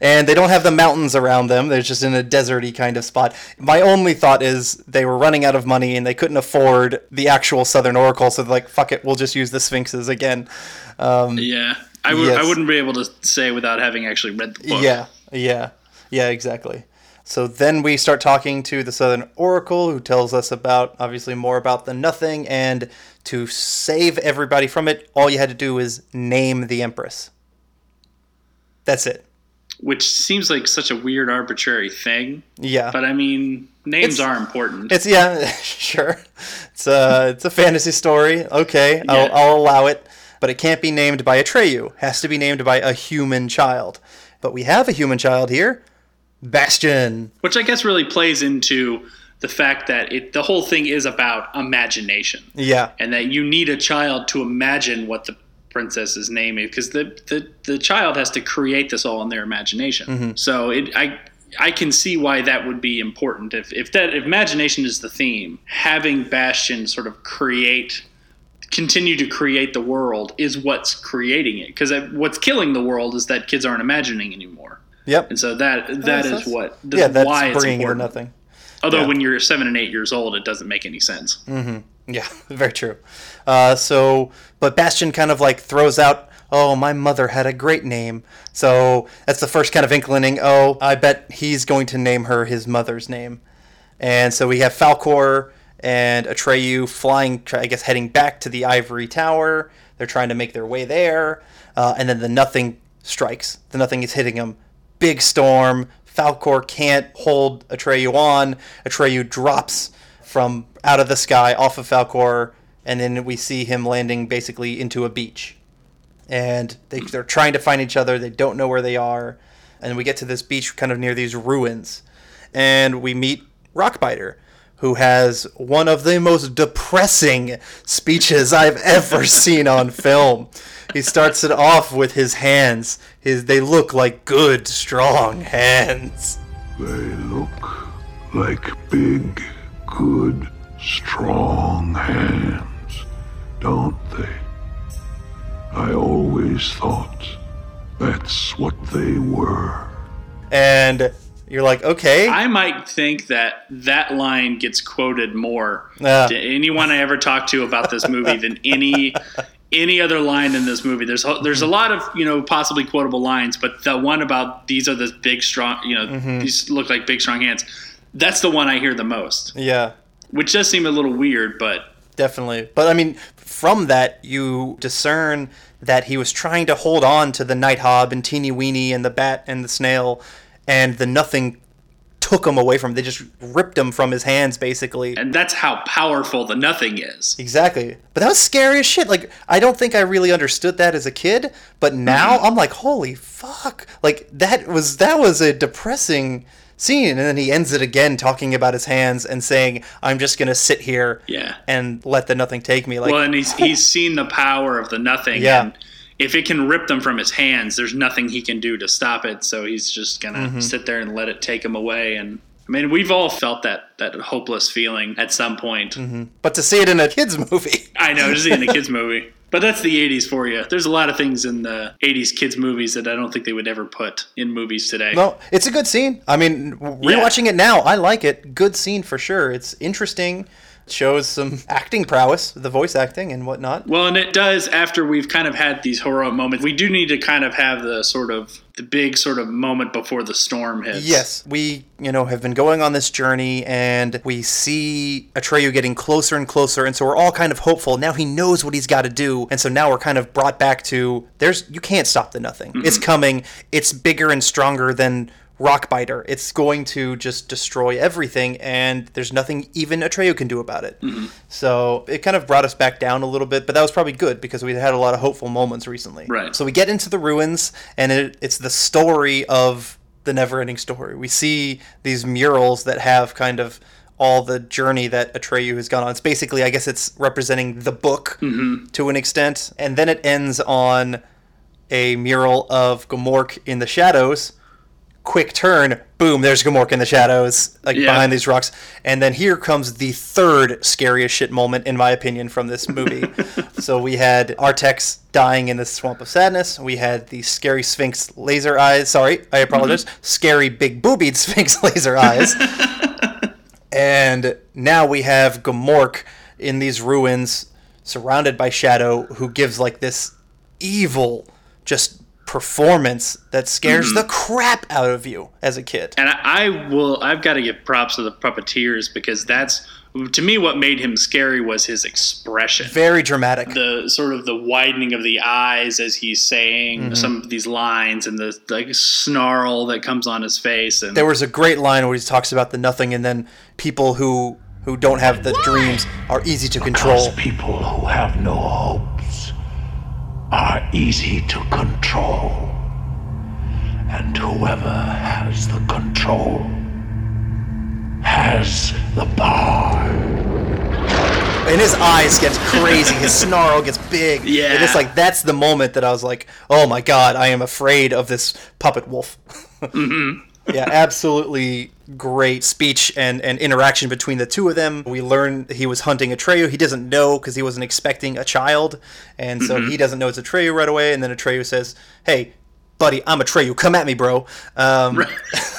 and they don't have the mountains around them. They're just in a deserty kind of spot. My only thought is they were running out of money and they couldn't afford the actual Southern Oracle, so they're like, fuck it, we'll just use the sphinxes again. Yeah. I w- Yes. I wouldn't be able to say without having actually read the book. Yeah, yeah, yeah, exactly. So then we start talking to the Southern Oracle, who tells us about obviously more about the Nothing, and to save everybody from it, all you had to do is name the Empress. That's it. which seems like such a weird arbitrary thing. Yeah. But I mean, names It's- are important. It's yeah, sure. It's a it's a fantasy story. Okay, Yeah. I'll, I'll allow it. But it can't be named by Atreyu. It has to be named by a human child. But we have a human child here, Bastian. which I guess really plays into the fact that it the whole thing is about imagination. Yeah, and that you need a child to imagine what the princess's name is because the, the the child has to create this all in their imagination mm-hmm. so it i i can see why that would be important if if that if imagination is the theme having bastian sort of create continue to create the world is what's creating it because what's killing the world is that kids aren't imagining anymore yep. and so that that That's- is that's- what yeah, that's why it's bringing in important nothing. although yeah. when you're seven and eight years old it doesn't make any sense Yeah, very true. Uh, so, but Bastian kind of like throws out, "Oh, my mother had a great name." So that's the first kind of inclining. Oh, I bet he's going to name her his mother's name. And so we have Falkor and Atreyu flying, I guess, heading back to the Ivory Tower. They're trying to make their way there, uh, and then the Nothing strikes. The Nothing is hitting them. Big storm. Falkor can't hold Atreyu on. Atreyu drops from out of the sky off of Falkor, and then we see him landing basically into a beach. And they, they're trying to find each other. They don't know where they are. And we get to this beach kind of near these ruins. And we meet Rockbiter, who has one of the most depressing speeches I've ever seen on film. He starts it off with his hands. His they look like good, strong hands. They look like big, good, strong hands, don't they? I always thought that's what they were. And you're like, okay, I might think that that line gets quoted more Yeah. to anyone I ever talked to about this movie than any any other line in this movie. There's there's a lot of you know possibly quotable lines, but the one about these are the big strong you know Mm-hmm. these look like big strong hands. That's the one I hear the most, yeah, which does seem a little weird, but definitely. But I mean, from that, you discern that he was trying to hold on to the Nighthob and teeny weeny and the bat and the snail, and the nothing took him away from. They just ripped him from his hands, basically. and that's how powerful the nothing is. Exactly. But that was scary as shit. Like, I don't think I really understood that as a kid, but now mm-hmm. I'm like, holy fuck. Like that was that was a depressing scene and then he ends it again talking about his hands and saying, I'm just gonna sit here Yeah. and let the nothing take me. Like well, and he's he's seen the power of the nothing. Yeah. And if it can rip them from his hands, there's nothing he can do to stop it. So he's just gonna Mm-hmm. sit there and let it take him away. And I mean, we've all felt that that hopeless feeling at some point. but to see it in a kids movie. I know, just in a kids movie. But that's the '80s for you. There's a lot of things in the '80s kids movies that I don't think they would ever put in movies today. No, it's a good scene. I mean, rewatching it now, I like it. Good scene for sure. It's interesting. Shows some acting prowess, the voice acting and whatnot. Well, and it does after we've kind of had these heroic moments. We do need to kind of have the sort of the big sort of moment before the storm hits. Yes, we, you know, have been going on this journey and we see Atreyu getting closer and closer and so we're all kind of hopeful. Now he knows what he's got to do and so now we're kind of brought back to there's you can't stop the nothing. Mm-hmm. It's coming. It's bigger and stronger than Rockbiter. It's going to just destroy everything and there's nothing even Atreyu can do about it. Mm-hmm. So, it kind of brought us back down a little bit, but that was probably good because we had a lot of hopeful moments recently. Right. So we get into the ruins, and it, it's the story of the never-ending story. We see these murals that have kind of all the journey that Atreyu has gone on. It's basically, I guess, it's representing the book mm-hmm. to an extent, and then it ends on a mural of Gmork in the shadows. Quick turn, boom! There's Gmork in the shadows, like Yeah. behind these rocks. And then here comes the third scariest shit moment, in my opinion, from this movie. so we had Artax dying in the swamp of sadness. We had the scary Sphinx laser eyes. Sorry, I apologize. Mm-hmm. Scary big boobied Sphinx laser eyes. and now we have Gmork in these ruins, surrounded by shadow, who gives like this evil, just performance that scares the crap out of you as a kid. And I, I will. I've got to give props to the puppeteers because that's to me what made him scary was his expression. Very dramatic. the sort of the widening of the eyes as he's saying Mm-hmm. some of these lines and the like snarl that comes on his face and there was a great line where he talks about the nothing and then people who who don't have the dreams are easy to control. Because people who have no hopes are easy to control. And whoever has the control has the power. and his eyes get crazy. His snarl gets big. Yeah. and it's like that's the moment that I was like, "Oh my god, I am afraid of this puppet wolf." mm-hmm. Yeah, absolutely great speech and, and interaction between the two of them. We learn he was hunting Atreyu. He doesn't know because he wasn't expecting a child, and so he doesn't know it's Atreyu right away. And then Atreyu says, "Hey, buddy, I'm Atreyu. Come at me, bro." Um,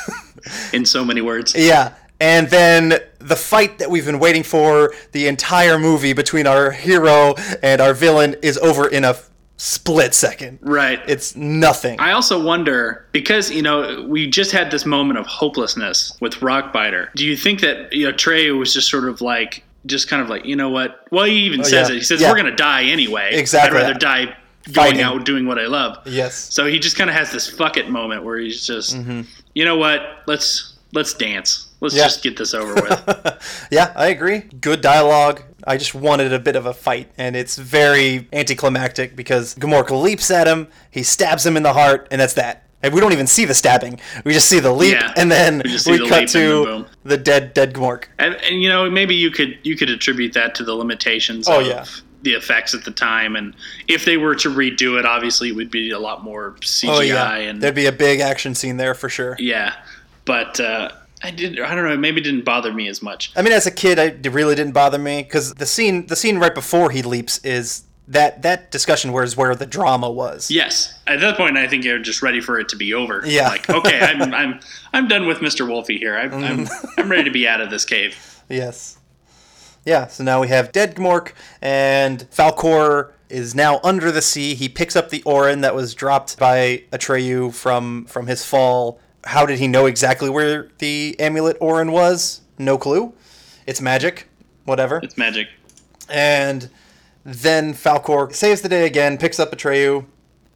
in so many words. yeah. And then the fight that we've been waiting for the entire movie between our hero and our villain is over in a split second. Right. It's nothing. I also wonder because you know we just had this moment of hopelessness with Rockbiter. Do you think that you know Trey was just sort of like just kind of like you know what? Well, he even says Oh, yeah. it. He says Yeah. we're gonna die anyway. Exactly. I'd rather die going Fighting. out doing what I love. yes. So he just kind of has this fuck it moment where he's just, you know what? Let's let's dance. Let's Mm-hmm. Yeah. just get this over with. Yeah, I agree. Good dialogue. I just wanted a bit of a fight, and it's very anticlimactic because Gamorka leaps at him, he stabs him in the heart, and that's that. And we don't even see the stabbing. We just see the leap, Yeah. and then We we, the cut to the dead, dead Gmork. and, and you know maybe you could you could attribute that to the limitations Oh, of yeah. the effects at the time, and if they were to redo it, obviously it would be a lot more CGI Oh yeah, and there'd be a big action scene there for sure. yeah. But uh, I did I don't know maybe it didn't bother me as much. I mean, as a kid, I, it really didn't bother me because the scene, the scene right before he leaps, is that that discussion where is where the drama was. Yes, at that point, I think you're just ready for it to be over. Yeah. like okay, I'm I'm I'm done with Mr. Wolfie here. I'm I'm, Mm-hmm. I'm ready to be out of this cave. Yes. Yeah. So now we have dead Gmork, and Falkor is now under the sea. He picks up the Auryn that was dropped by Atreyu from from his fall. How did he know exactly where the amulet Auryn was? No clue. It's magic. Whatever. It's magic. And then Falkor saves the day again, picks up Atreyu,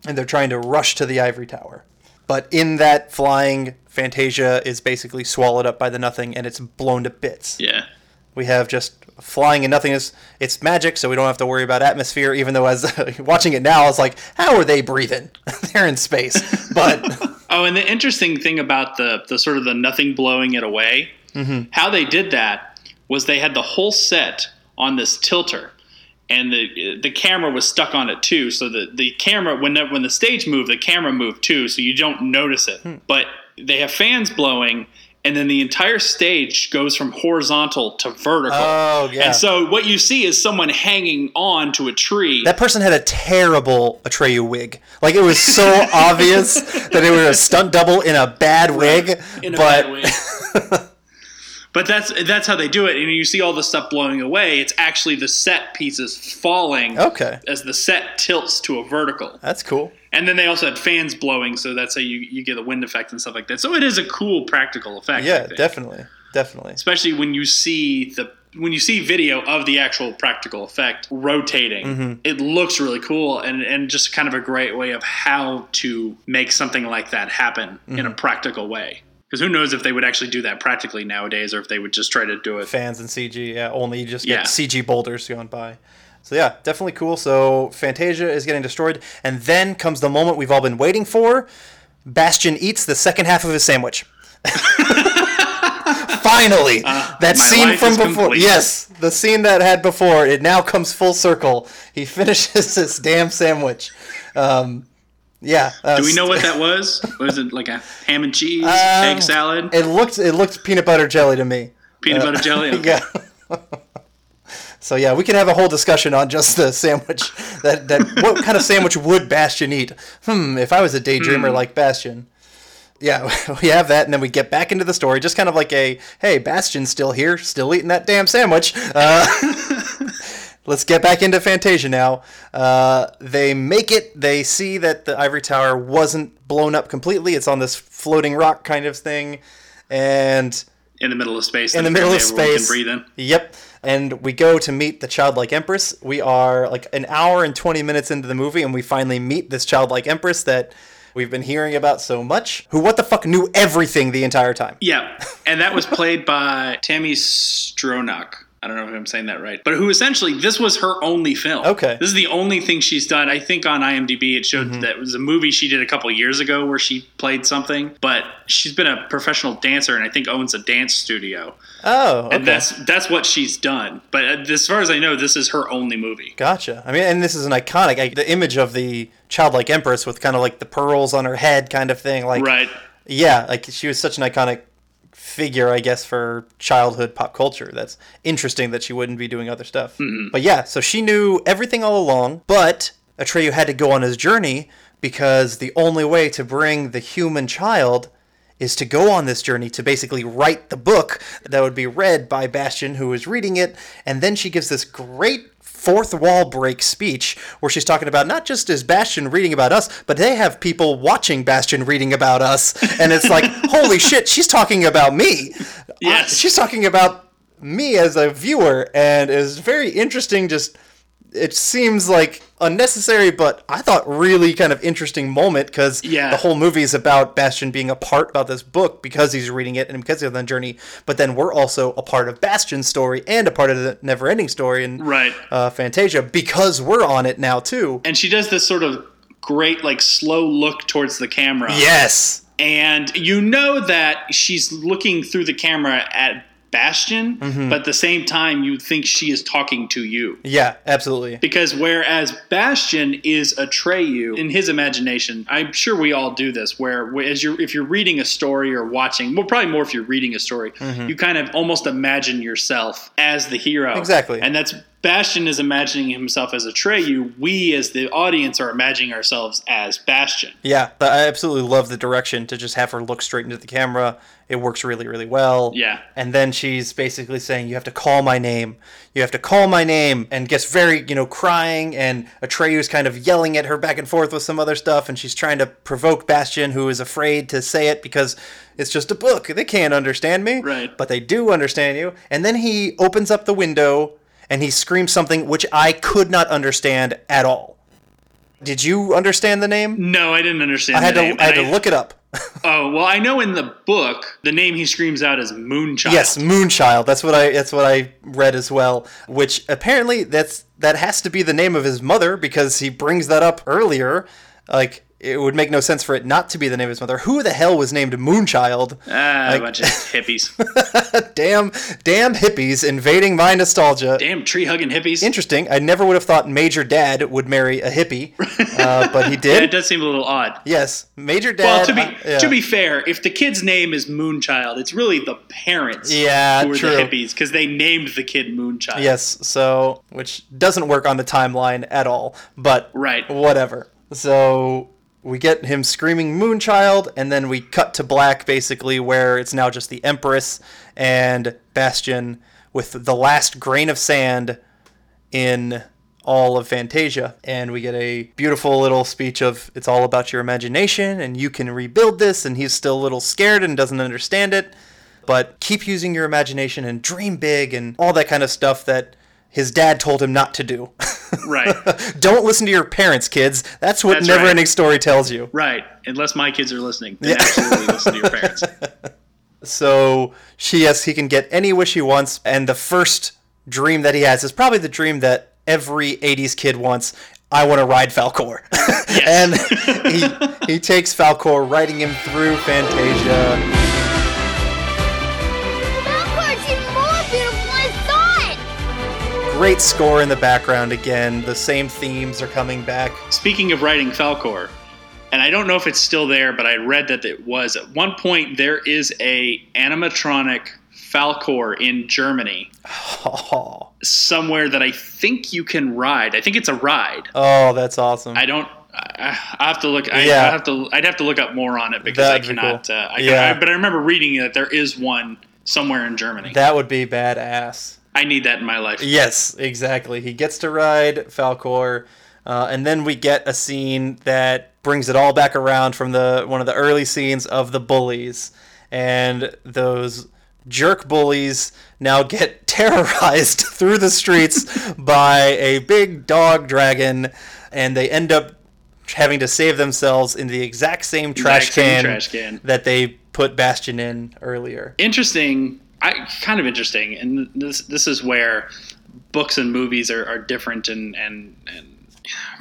and they're trying to rush to the ivory tower. But in that flying, Fantasia is basically swallowed up by the nothing and it's blown to bits. Yeah. We have just flying and nothingness. It's magic, so we don't have to worry about atmosphere, even though as watching it now, I was like, how are they breathing? They're in space. But Oh, and the interesting thing about the the sort of the nothing blowing it away, Mm-hmm. how they did that was they had the whole set on this tilter, and the the camera was stuck on it too. So the the camera when the, when the stage moved, the camera moved too, so you don't notice it. Hmm. But they have fans blowing. And then the entire stage goes from horizontal to vertical. Oh, yeah. And so what you see is someone hanging on to a tree. that person had a terrible Atreyu wig. Like, it was so obvious that it was a stunt double in a bad wig. in a but bad way. but that's that's how they do it. And you see all the stuff blowing away. It's actually the set pieces falling Okay. as the set tilts to a vertical. that's cool. And then they also had fans blowing, so that's how you, you get a wind effect and stuff like that. So it is a cool practical effect. Yeah, definitely. Definitely. Especially when you see the when you see video of the actual practical effect rotating, Mm-hmm. it looks really cool and, and just kind of a great way of how to make something like that happen in Mm-hmm. a practical way. Because who knows if they would actually do that practically nowadays, or if they would just try to do it. Fans and CG, yeah, only you just Yeah. get CG boulders going by. So yeah, definitely cool. So Fantasia is getting destroyed, and then comes the moment we've all been waiting for. Bastian eats the second half of his sandwich. Finally, that Uh, my scene from before. complete. Yes, the scene that had before. It now comes full circle. He finishes this damn sandwich. Um, yeah. uh, Do we know what that was? Was it like a ham and cheese, Um, egg salad, It looked. It looked peanut butter jelly to me. peanut butter jelly? Okay. Yeah. so yeah, we can have a whole discussion on just the sandwich. That that what kind of sandwich would Bastian eat? Hmm. If I was a daydreamer Hmm. like Bastian. Yeah, we have that, and then we get back into the story, just kind of like a, hey, Bastian's still here, still eating that damn sandwich. Uh, let's get back into Fantasia now. Uh, they make it. They see that the ivory tower wasn't blown up completely. It's on this floating rock kind of thing, and in the middle of space. in the middle of space. Can breathe in. Yep. And we go to meet the childlike empress. We are like an hour and 20 minutes into the movie, and we finally meet this childlike empress that we've been hearing about so much. Who, what the fuck, knew everything the entire time. Yeah, and that was played by Tami Stronach. I don't know if I'm saying that right, but who essentially this was her only film. Okay. this is the only thing she's done. I think on IMDb it showed Mm-hmm. that it was a movie she did a couple years ago where she played something. But she's been a professional dancer and I think owns a dance studio, Oh, okay. and that's that's what she's done. But uh, as far as I know, this is her only movie. Gotcha. I mean, and this is an iconic, like, the image of the childlike empress with kind of like the pearls on her head kind of thing. Like, Right. yeah, like she was such an iconic figure, I guess, for childhood pop culture. That's interesting that she wouldn't be doing other stuff. Mm-hmm. But yeah, so she knew everything all along, but Atreyu had to go on his journey because the only way to bring the human child is to go on this journey to basically write the book that would be read by Bastian, who is reading it. And then she gives this great fourth wall break speech where she's talking about not just is Bastian reading about us, but they have people watching Bastian reading about us. And it's like, holy shit, she's talking about me. Yes. I- she's talking about me as a viewer and is very interesting just it seems like unnecessary, but I thought really kind of interesting moment because Yeah. the whole movie is about Bastian being a part about this book because he's reading it and because he's on the journey. But then we're also a part of Bastian's story and a part of the never-ending story in Right. uh, Fantasia because we're on it now too. And she does this sort of great like slow look towards the camera. Yes. and you know that she's looking through the camera at Bastian, Mm-hmm. but at the same time, you think she is talking to you. Yeah, absolutely. Because whereas Bastian is Atreyu in his imagination, I'm sure we all do this. Where as you're if you're reading a story or watching, well, probably more if you're reading a story, you kind of almost imagine yourself as the hero. Exactly. and that's Bastian is imagining himself as Atreyu. We as the audience are imagining ourselves as Bastian. Yeah, I absolutely love the direction to just have her look straight into the camera. It works really, really well. Yeah. And then she's basically saying, "You have to call my name. You have to call my name," and gets very, you know, crying. And Atreyu's kind of yelling at her back and forth with some other stuff, and she's trying to provoke Bastian, who is afraid to say it because it's just a book. They can't understand me. Right. But they do understand you. And then he opens up the window and he screams something which I could not understand at all. Did you understand the name? No, I didn't understand. I had the to name, I had and to look it up. Oh well, I know in the book the name he screams out is Moonchild. yes, Moonchild. That's what I that's what I read as well. Which apparently that's that has to be the name of his mother because he brings that up earlier. Like it would make no sense for it not to be the name of his mother. Who the hell was named Moonchild? ah, Like- a bunch of hippies. damn, damn hippies invading my nostalgia. Damn tree hugging hippies. Interesting. I never would have thought Major Dad would marry a hippie, uh, but he Yeah, did. it does seem a little odd. Yes, Major Dad. Well, to be uh, yeah. to be fair, if the kid's name is Moonchild, it's really the parents Yeah, who are true. the hippies because they named the kid Moonchild. Yes, so which doesn't work on the timeline at all, but Right. whatever. So we get him screaming Moonchild, and then we cut to black basically where it's now just the Empress and Bastian with the last grain of sand in all of Fantasia. And we get a beautiful little speech of it's all about your imagination and you can rebuild this, and he's still a little scared and doesn't understand it. But keep using your imagination and dream big and all that kind of stuff that his dad told him not to do. Right. Don't listen to your parents, kids. That's what That's Never right. Ending Story tells you. right. Unless my kids are listening, then absolutely listen to your parents. So she yes, he can get any wish he wants, and the first dream that he has is probably the dream that every '80s kid wants. I want to ride Falkor, and he he takes Falkor, riding him through Fantasia. Great score in the background again. The same themes are coming back. Speaking of writing Falkor, and I don't know if it's still there, but I read that it was at one point there is a animatronic Falkor in Germany Oh, somewhere that I think you can ride. I think it's a ride. oh that's awesome. I don't. I, I have to look. I, Yeah. I have to. I'd have to look up more on it because That'd I be cannot. cool. Uh, I Yeah. yeah. but I remember reading that there is one somewhere in Germany. That would be badass. I need that in my life. Yes, exactly. He gets to ride Falkor, uh, and then we get a scene that brings it all back around from the one of the early scenes of the bullies, and those jerk bullies now get terrorized through the streets by a big dog dragon, and they end up having to save themselves in the exact same trash, Exact same can, trash can. that they put Bastian in earlier. interesting I kind of interesting and this this is where books and movies are, are different and, and and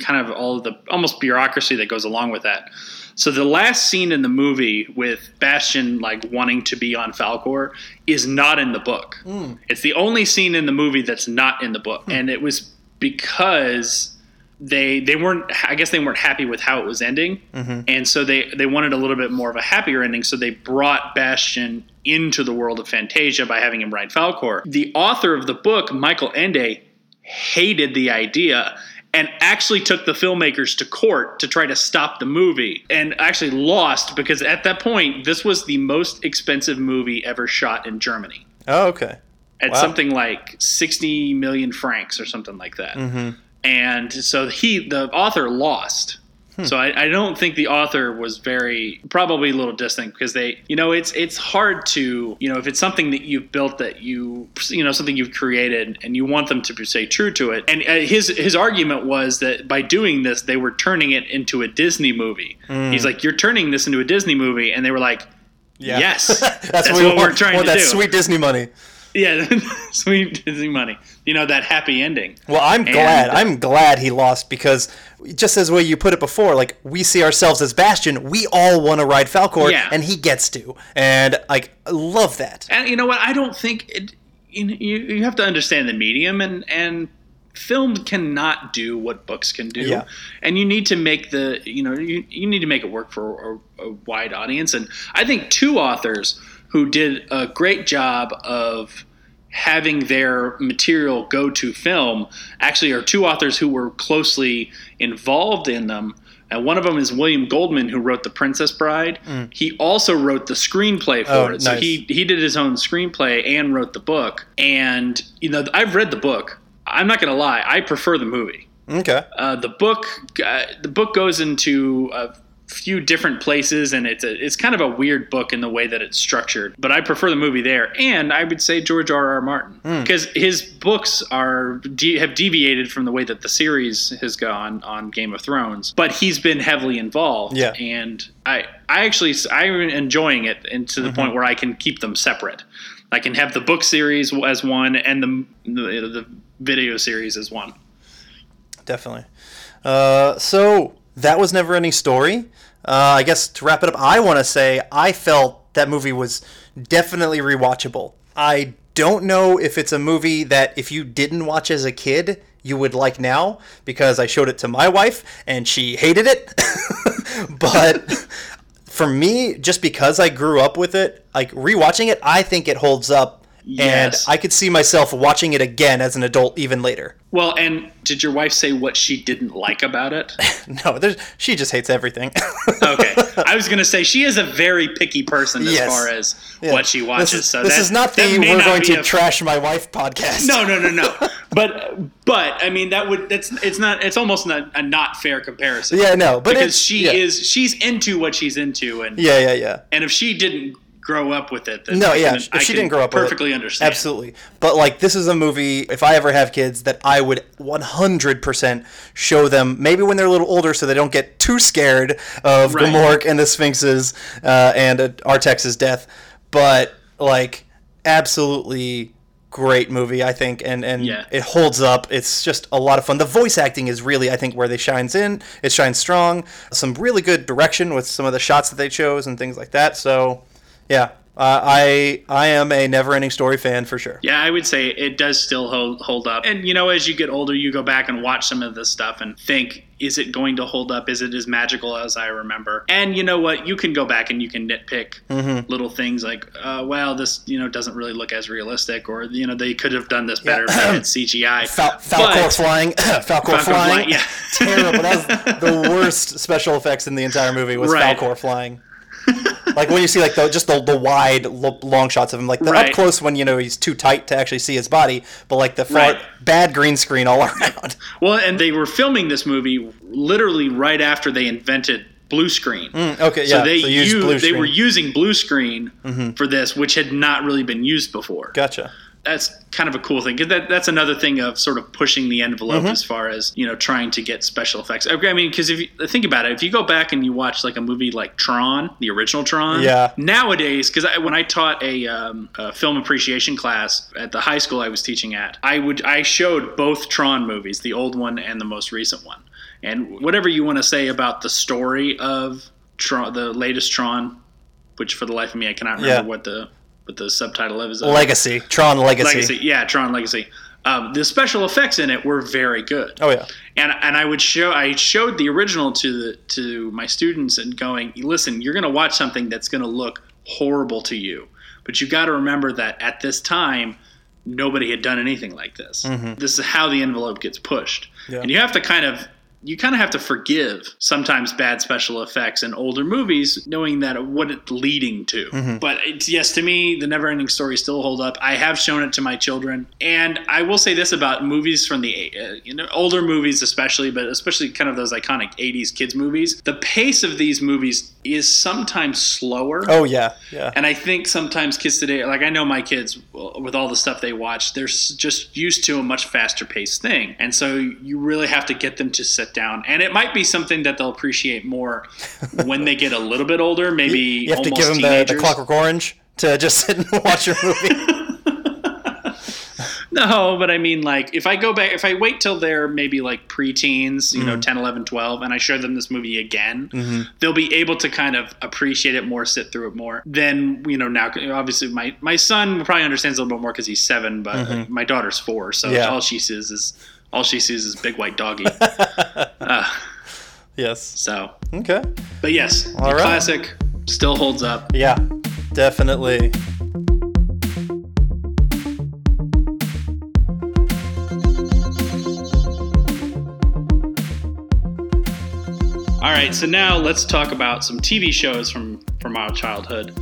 kind of all of the almost bureaucracy that goes along with that. So the last scene in the movie with Bastian like wanting to be on Falkor is not in the book. Hmm. It's the only scene in the movie that's not in the book, hmm. and it was because they they weren't I guess they weren't happy with how it was ending, mm-hmm. and so they they wanted a little bit more of a happier ending. So they brought Bastian into the world of Fantasia by having him ride Falkor. The author of the book, Michael Ende, hated the idea and actually took the filmmakers to court to try to stop the movie and actually lost because at that point this was the most expensive movie ever shot in Germany Oh, okay. at Wow. something like 60 million francs or something like that. Mm-hmm. And so he, the author, lost. Hmm. So I, I don't think the author was very probably a little distant because they, you know, it's it's hard to, you know, if it's something that you've built that you, you know, something you've created and you want them to stay true to it. And uh, his his argument was that by doing this, they were turning it into a Disney movie. Hmm. He's like, you're turning this into a Disney movie, and they were like, Yeah. yes, That's, that's what, we what we're trying want to that do. sweet Disney money. Yeah, sweet Disney money. You know that happy ending. Well, I'm And- glad. I'm glad he lost because just as way you put it before, like we see ourselves as Bastian, we all want to ride Falkor, Yeah. and he gets to, and like I love that. And you know what? I don't think it, you, you you have to understand the medium and and film cannot do what books can do. Yeah. And you need to make the you know you, you need to make it work for a, a wide audience. And I think two authors who did a great job of having their material go to film actually are two authors who were closely involved in them. And one of them is William Goldman, who wrote The Princess Bride. He also wrote the screenplay for Oh, it. So nice. he he did his own screenplay and wrote the book. And you know, I've read the book. I'm not going to lie, I prefer the movie. Okay. Uh, the book uh, the book goes into a few different places and it's a, it's kind of a weird book in the way that it's structured but i prefer the movie there and i would say george r r martin Hmm. because his books are de- have deviated from the way that the series has gone on game of thrones but he's been heavily involved Yeah. and i i actually i'm enjoying it and to the Mm-hmm. point where i can keep them separate i can have the book series as one and the the, the video series as one Definitely. Uh, so that was Never Ending Story. Uh, I guess to wrap it up, I want to say I felt that movie was definitely rewatchable. I don't know if it's a movie that if you didn't watch as a kid, you would like now because I showed it to my wife and she hated it. but for me, just because I grew up with it, like rewatching it, I think it holds up. Yes. And I could see myself watching it again as an adult even later. Well, and did your wife say what she didn't like about it? No, there's, she just hates everything. Okay, I was going to say she is a very picky person as Yes. far as Yeah. what she watches. This is, so this that- is not the we're not going to a- trash my wife podcast. No, no, no, no. but but I mean that would that's it's not it's almost not a not fair comparison. Yeah, no, but because she yeah. is she's into what she's into, and Yeah, yeah, yeah. and if she didn't grow up with it, No, yeah. can- If she didn't grow up with it, perfectly understand. Absolutely. But like this is a movie if I ever have kids that I would 100% show them maybe when they're a little older so they don't get too scared of Right. Gmork and the Sphinxes uh, and uh, Artax's death, but like absolutely great movie I think and and Yeah. it holds up. It's just a lot of fun. The voice acting is really I think where they shines in. It shines strong. Some really good direction with some of the shots that they chose and things like that. So yeah, uh, I I am a Never Ending Story fan for sure. Yeah, I would say it does still hold hold up. And you know, as you get older, you go back and watch some of this stuff and think, is it going to hold up? Is it as magical as I remember? And you know what? You can go back and you can nitpick Mm-hmm. little things like, uh, well, this you know doesn't really look as realistic, or you know they could have done this better they had CGI. Fal- Falkor But- flying, Falkor, Falkor flying, flying, yeah. terrible. That was the worst special effects in the entire movie was Right. Falkor flying. like when you see like the just the, the wide lo- long shots of him, like the Right. up close when you know he's too tight to actually see his body, but like the far, Right. bad green screen all around. Well, and they were filming this movie literally right after they invented blue screen. okay, So yeah. they so used used, they. Mm-hmm. were using blue screen for this, which had not really been used before. Gotcha. That's kind of a cool thing. That, that's another thing of sort of pushing the envelope Mm-hmm. as far as you know trying to get special effects. Okay, I mean, because if you think about it, if you go back and you watch like a movie like Tron, the original Tron, Yeah. Nowadays, because I, when I taught a, um, a film appreciation class at the high school I was teaching at, I would I showed both Tron movies, the old one and the most recent one, and whatever you want to say about the story of Tron, the latest Tron, which for the life of me I cannot remember Yeah. what the what the subtitle of is. Legacy, Tron Legacy. Legacy, yeah, Tron Legacy. Um, the special effects in it were very good Oh yeah. and and I would show I showed the original to the to my students and going, listen, you're going to watch something that's going to look horrible to you, but you got to remember that at this time nobody had done anything like this. This is how the envelope gets pushed, Yeah. and you have to kind of you kind of have to forgive sometimes bad special effects in older movies, knowing that what it's leading to. But it's, yes, to me, the Neverending Story still hold up. I have shown it to my children, and I will say this about movies from the uh, you know older movies, especially, but especially kind of those iconic '80s kids movies. The pace of these movies is sometimes slower. Oh yeah. Yeah. And I think sometimes kids today, like I know my kids, with all the stuff they watch, they're just used to a much faster paced thing. And so you really have to get them to sit down. And it might be something that they'll appreciate more when they get a little bit older, maybe you have to give them the, the. Clockwork Orange to just sit and watch your movie. No, but I mean, like, if I go back, if I wait till they're maybe like preteens, you know, 10, 11, 12, and I show them this movie again, they'll be able to kind of appreciate it more, sit through it more. Then, you know, now, obviously, my, my son probably understands a little bit more because he's seven, but uh, my daughter's four. So Yeah. all she sees is, all she sees is big white doggy. uh, yes. so, Okay. but yes, All the right. classic still holds up. Yeah. Definitely. All right, so now let's talk about some TV shows from from our childhood.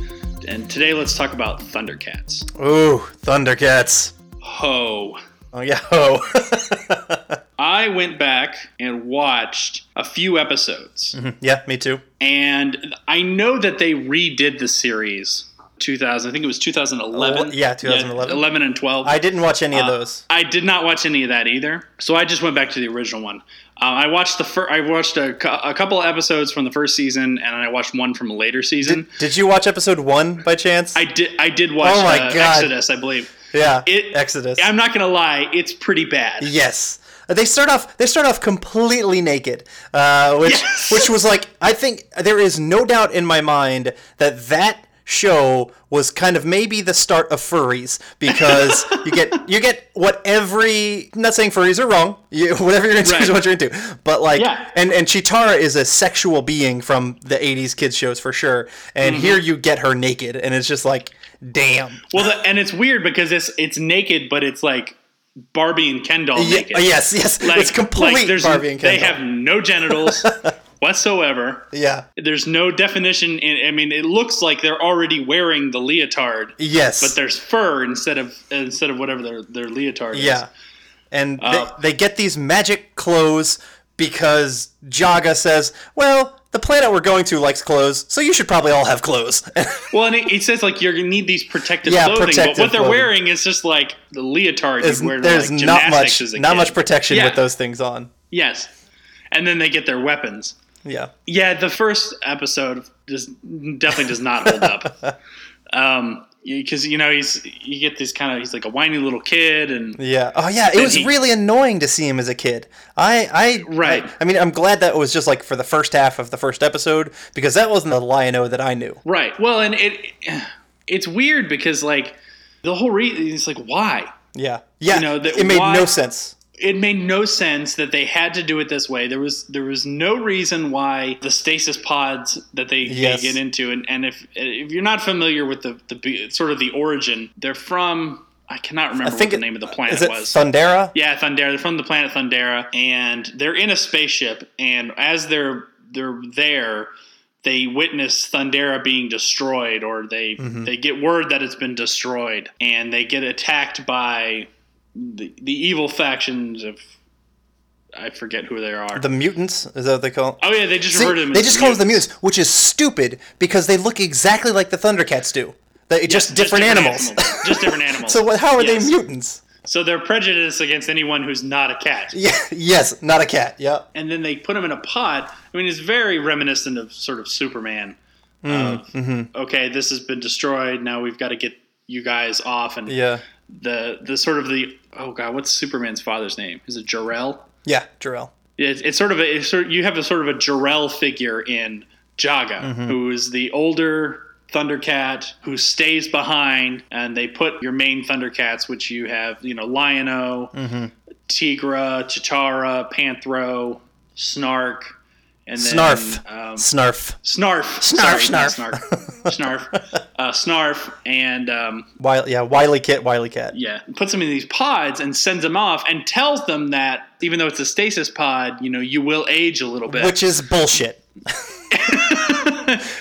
And today let's talk about Thundercats. Ooh, Thundercats. Ho. Oh yeah. Oh. I went back and watched a few episodes. yeah. Me too. And I know that they redid the series 2000, I think it was 2011. Oh, yeah, 2011. 11 and 12. I didn't watch any of Uh, those. I did not watch any of that either. So I just went back to the original one. Uh, I watched the I watched a, cou- a couple of episodes from the first season, and I watched one from a later season. Did you watch episode one by chance? I did. I did watch Oh my uh, God. Exodus, I believe. Yeah. It, Exodus. I'm not gonna lie, it's pretty bad. Yes. They start off. They start off completely naked, uh, which Yes. which was like I think there is no doubt in my mind that that show was kind of maybe the start of furries because you get you get what every not saying furries are wrong you, whatever you're into is what you're into but like Yeah. and and Cheetara is a sexual being from the 80s kids shows for sure and Mm-hmm. here you get her naked and it's just like damn Well, the, and it's weird because it's it's naked, but it's like Barbie and Ken doll naked. yes yes Like, it's complete like there's, Barbie and Ken They have no genitals whatsoever. yeah There's no definition. In, I mean, it looks like they're already wearing the leotard, yes but there's fur instead of instead of whatever their their leotard is. Yeah. And Uh, they, they get these magic clothes because Jaga says, well, the planet we're going to likes clothes, so you should probably all have clothes. Well, and it, it says like you're gonna need these protective Yeah, clothing, protective but what they're clothing. wearing is just like the leotard wear there's like, not much not kid. much protection Yeah. with those things on. Yes, and then they get their weapons. Yeah. Yeah, the first episode does definitely does not hold up. Um, because you know he's you get this kind of he's like a whiny little kid and Yeah. Oh yeah, it was he- really annoying to see him as a kid. I I Right. I, I mean, I'm glad that was just like for the first half of the first episode because that wasn't the Lion-O that I knew. right. Well, and it it's weird because like the whole reason it's like why Yeah. Yeah. You know, that it made why- no sense. It made no sense that they had to do it this way. There was there was no reason why the stasis pods that they, Yes. they get into, and, and if if you're not familiar with the, the sort of the origin, they're from I cannot remember I think what the it- name of the planet Is it was. Thundera? yeah, Thundera. They're from the planet Thundera, and they're in a spaceship. And as they're they're there, they witness Thundera being destroyed, or they Mm-hmm. they get word that it's been destroyed, and they get attacked by the the evil factions of I forget who they are. The mutants is that what they call? oh yeah, they just See, refer to them. they just call them the mutants, which is stupid because they look exactly like the Thundercats do. They, Yes, just different animals. just different animals. so what, how are Yes. they mutants? So they're prejudiced against anyone who's not a cat. Yeah, yes, not a cat. Yeah. and then they put him in a pod. I mean, it's very reminiscent of sort of Superman. Mm, of, mm-hmm. Okay, this has been destroyed. Now we've got to get you guys off. And Yeah. The the sort of the oh god, what's Superman's father's name? Is it Jor-El? Yeah, Jor-El. It's, it's sort of a it's sort you have a sort of a Jor-El figure in Jaga, Mm-hmm. who is the older Thundercat who stays behind, and they put your main Thundercats, which you have, you know, Lion-O, Mm-hmm. Tygra, Cheetara, Panthro, Snarf, and then Snarf. um, Snarf. Snarf, Snarf, Sorry, Snarf. Snarf, Snarf, uh, Snarf, and um, Wily, yeah, Wily Kit, Wily Cat. yeah, puts them in these pods and sends them off, and tells them that even though it's a stasis pod, you know, you will age a little bit. Which is bullshit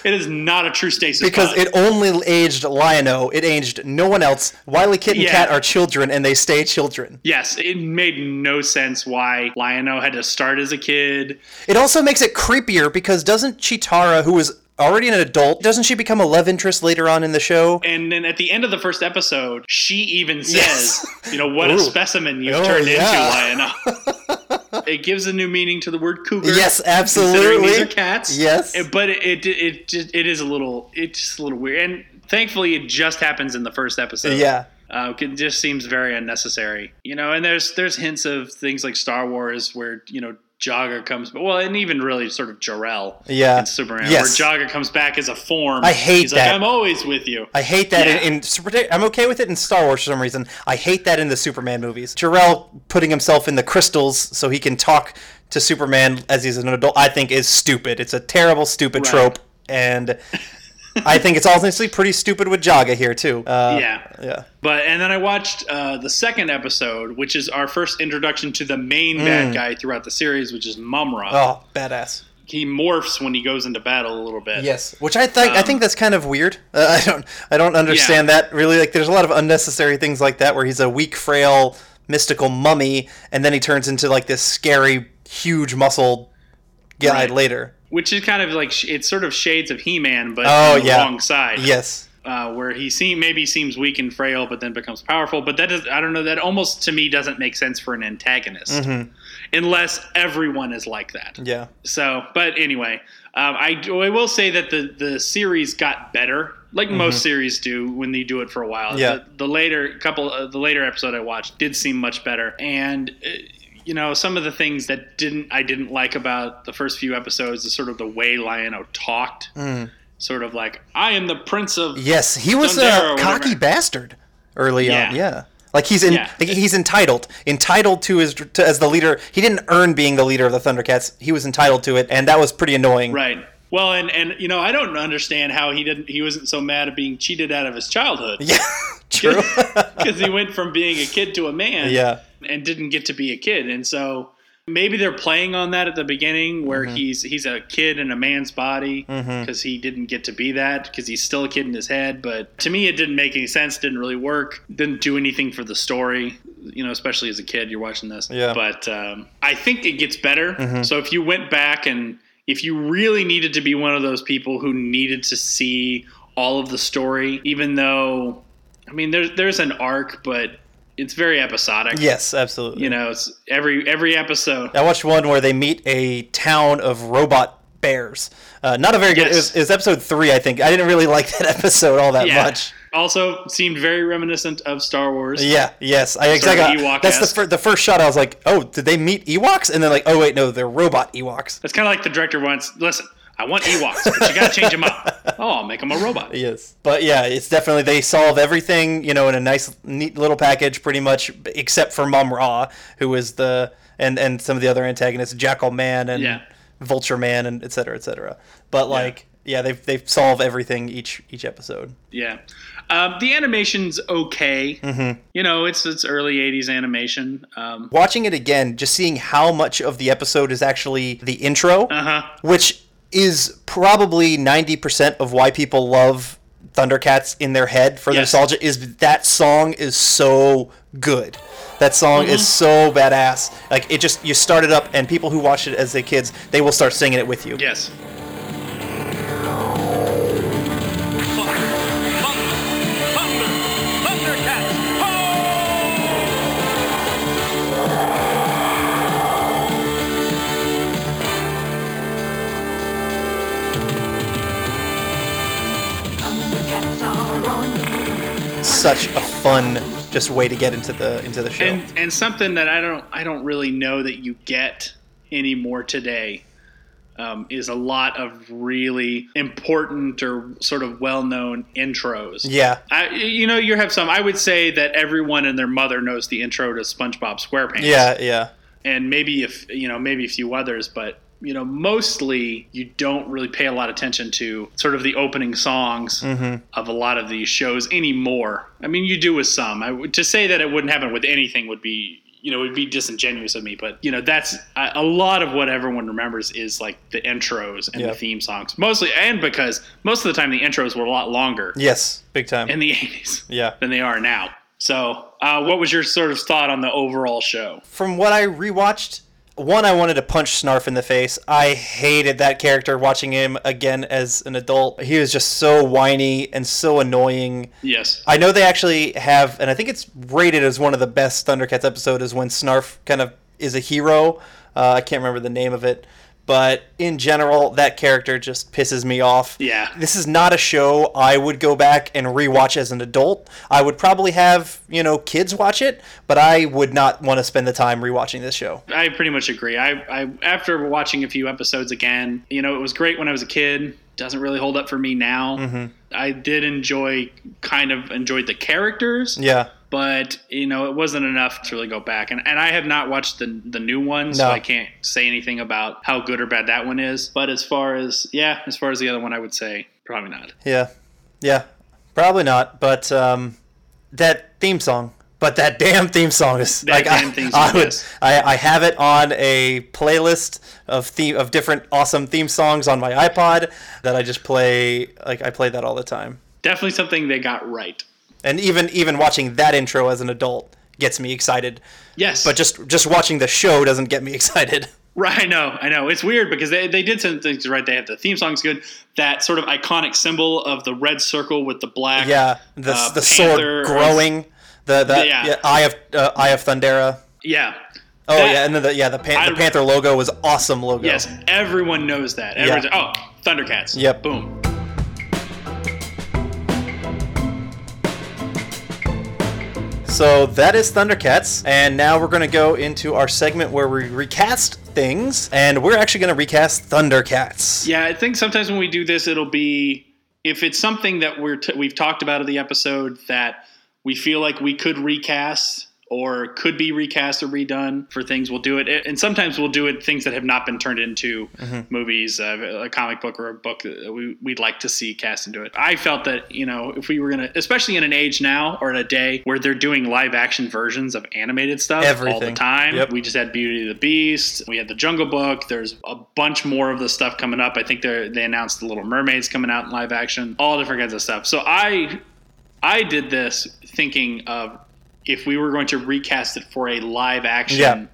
it is not a true stasis because pod. it only aged Lion-O. It aged no one else. Wily Kit and Yeah. Cat are children, and they stay children. Yes, it made no sense why Lion-O had to start as a kid. It also makes it creepier because doesn't Cheetara, who is already an adult, doesn't she become a love interest later on in the show? And then at the end of the first episode, she even says, Yes. you know, what a specimen you've Oh, turned yeah. into, Lion-O. it gives a new meaning to the word cougar. Yes, Considering absolutely. these are cats. Yes. But it, it it just it is a little it's just a little weird. And thankfully it just happens in the first episode. Yeah. Uh, it just seems very unnecessary, you know. And there's there's hints of things like Star Wars where you know Jaga comes, well, and even really sort of Jor-El, Yeah. in Superman, Yes. where Jaga comes back as a form. I hate He's that. Like, I'm always with you. I hate that Yeah. in, in Super. I'm okay with it in Star Wars for some reason. I hate that in the Superman movies. Jor-El putting himself in the crystals so he can talk to Superman as he's an adult. I think is stupid. It's a terrible, stupid Right. trope, and I think it's honestly pretty stupid with Jaga here too. Uh, yeah. yeah, But and then I watched uh, the second episode, which is our first introduction to the main bad guy throughout the series, which is Mumm-Ra. Mm. Oh, badass. He morphs when he goes into battle a little bit. Yes, which I think I Um, think that's kind of weird. Uh, I don't I don't understand that really. Like, there's a lot of unnecessary things like that where he's a weak, frail, mystical mummy, and then he turns into like this scary, huge muscle guy Right. later. Which is kind of like it's sort of shades of He-Man, but Oh, on the yeah. wrong side. Yes. uh, where he seem maybe seems weak and frail, but then becomes powerful. But that does I don't know that almost to me doesn't make sense for an antagonist, unless everyone is like that. Yeah. So, but anyway, um, I, I will say that the the series got better, like most series do when they do it for a while. Mm-hmm. Yeah. The, the later couple, uh, the later episode I watched did seem much better, and. You know, some of the things that didn't I didn't like about the first few episodes is sort of the way Lion-O talked. Mm. Sort of like, I am the prince of Yes, he was Thundera or a cocky bastard early Yeah. on. Yeah. Like he's in, Yeah. he's entitled, entitled to his to, as the leader. He didn't earn being the leader of the Thundercats. He was entitled to it, and that was pretty annoying. Right. Well, and and you know, I don't understand how he didn't. He wasn't so mad at being cheated out of his childhood Yeah, true. because he went from being a kid to a man. yeah, and didn't get to be a kid, and so maybe they're playing on that at the beginning, where Mm-hmm. he's he's a kid in a man's body because he didn't get to be that because he's still a kid in his head. But to me, it didn't make any sense. Didn't really work. Didn't do anything for the story. You know, especially as a kid, you're watching this. Yeah. Mm-hmm. But um, I think it gets better. So if you went back and if you really needed to be one of those people who needed to see all of the story, even though, I mean, there's there's an arc, but it's very episodic. yes, absolutely. You know, it's every every episode. I watched one where they meet a town of robot bears. Uh, not a very good. It, was, it was episode three, I think. I didn't really like that episode all that Yeah. much. Also seemed very reminiscent of Star Wars. Yeah, yes, I Sort of exactly. That's the fir- the first shot. I was like, oh, did they meet Ewoks? And then like, oh wait, no, they're robot Ewoks. It's kind of like the director wants. Listen, I want Ewoks, but you got to change them up. Oh, I'll make them a robot. Yes, but yeah, it's definitely they solve everything, you know, in a nice, neat little package, pretty much, except for Mumm-Ra, who is the and and some of the other antagonists, Jackal Man and Yeah. Vulture Man, and et cetera, et cetera. But like, yeah, they they solve everything each each episode. Yeah. Um, the animation's okay. Mm-hmm. You know, it's it's early '80s animation. Um, Watching it again, just seeing how much of the episode is actually the intro, uh huh. which is probably 90% of why people love Thundercats in their head for the Yes. nostalgia is that song is so good. That song is Mm-hmm. so badass. Like it just you start it up and people who watch it as they kids, they will start singing it with you. Yes. Such a fun just way to get into the into the show. and and something that I don't I don't really know that you get anymore today um, is a lot of really important or sort of well known intros. yeah. I, you know, you have some. I would say that everyone and their mother knows the intro to SpongeBob SquarePants. Yeah, yeah. and maybe if you know, maybe a few others, but you know, mostly you don't really pay a lot of attention to sort of the opening songs of a lot of these shows anymore. I mean, you do with some. I to say that it wouldn't happen with anything would be. You know, it would be disingenuous of me, but you know, that's a, a lot of what everyone remembers is like the intros and Yeah. the theme songs, mostly, and because most of the time the intros were a lot longer Yes, big time. in the '80s yeah. than they are now. So, uh, what was your sort of thought on the overall show? From what I rewatched, one I wanted to punch Snarf in the face. I hated that character watching him again as an adult. He was just so whiny and so annoying. Yes. I know they actually have, and I think it's rated as one of the best Thundercats episode is when Snarf kind of is a hero. Uh, I can't remember the name of it, but in general, that character just pisses me off. Yeah. This is not a show I would go back and rewatch as an adult. I would probably have, you know, kids watch it, but I would not want to spend the time rewatching this show. I pretty much agree. I, I after watching a few episodes again, you know, it was great when I was a kid. Doesn't really hold up for me now. Mm-hmm. I did enjoy, kind of enjoyed the characters, Yeah. But you know, it wasn't enough to really go back. And and I have not watched the the new one, so I can't say anything about how good or bad that one is. But as far as yeah, as far as the other one, I would say probably not. Yeah. Yeah. Probably not, but um, that theme song. But that damn theme song is That like I, theme I song, would yes. I, I have it on a playlist of theme of different awesome theme songs on my iPod that I just play like I play that all the time. Definitely something they got right. And even even watching that intro as an adult gets me excited. Yes, But just just watching the show doesn't get me excited. Right, I know, I know. It's weird because they, they did some things right. They have the theme song's good. That sort of iconic symbol of the red circle with the black. Yeah, the uh, the panther sword growing, the the Yeah. yeah, eye of uh, eye of Thundera. Yeah. Oh That- yeah, and then the yeah the, pan- I- the Panther logo was awesome logo. Yes, everyone knows that. Everyone's oh, Thundercats. Yep. Boom. So that is Thundercats, and now we're going to go into our segment where we recast things, and we're actually going to recast Thundercats. Yeah, I think sometimes when we do this, it'll be if it's something that we're t- we've talked about in the episode that we feel like we could recast or could be recast or redone for things, we'll do it. And sometimes we'll do it things that have not been turned into movies, uh, a comic book or a book that we, we'd like to see cast into it. I felt that you know if we were gonna, especially in an age now or in a day where they're doing live action versions of animated stuff all the time. Yep. We just had Beauty and the Beast. We had the Jungle Book. There's a bunch more of the stuff coming up. I think they they announced the Little Mermaids coming out in live action. All different kinds of stuff. So I I did this thinking of if we were going to recast it for a live action Yeah.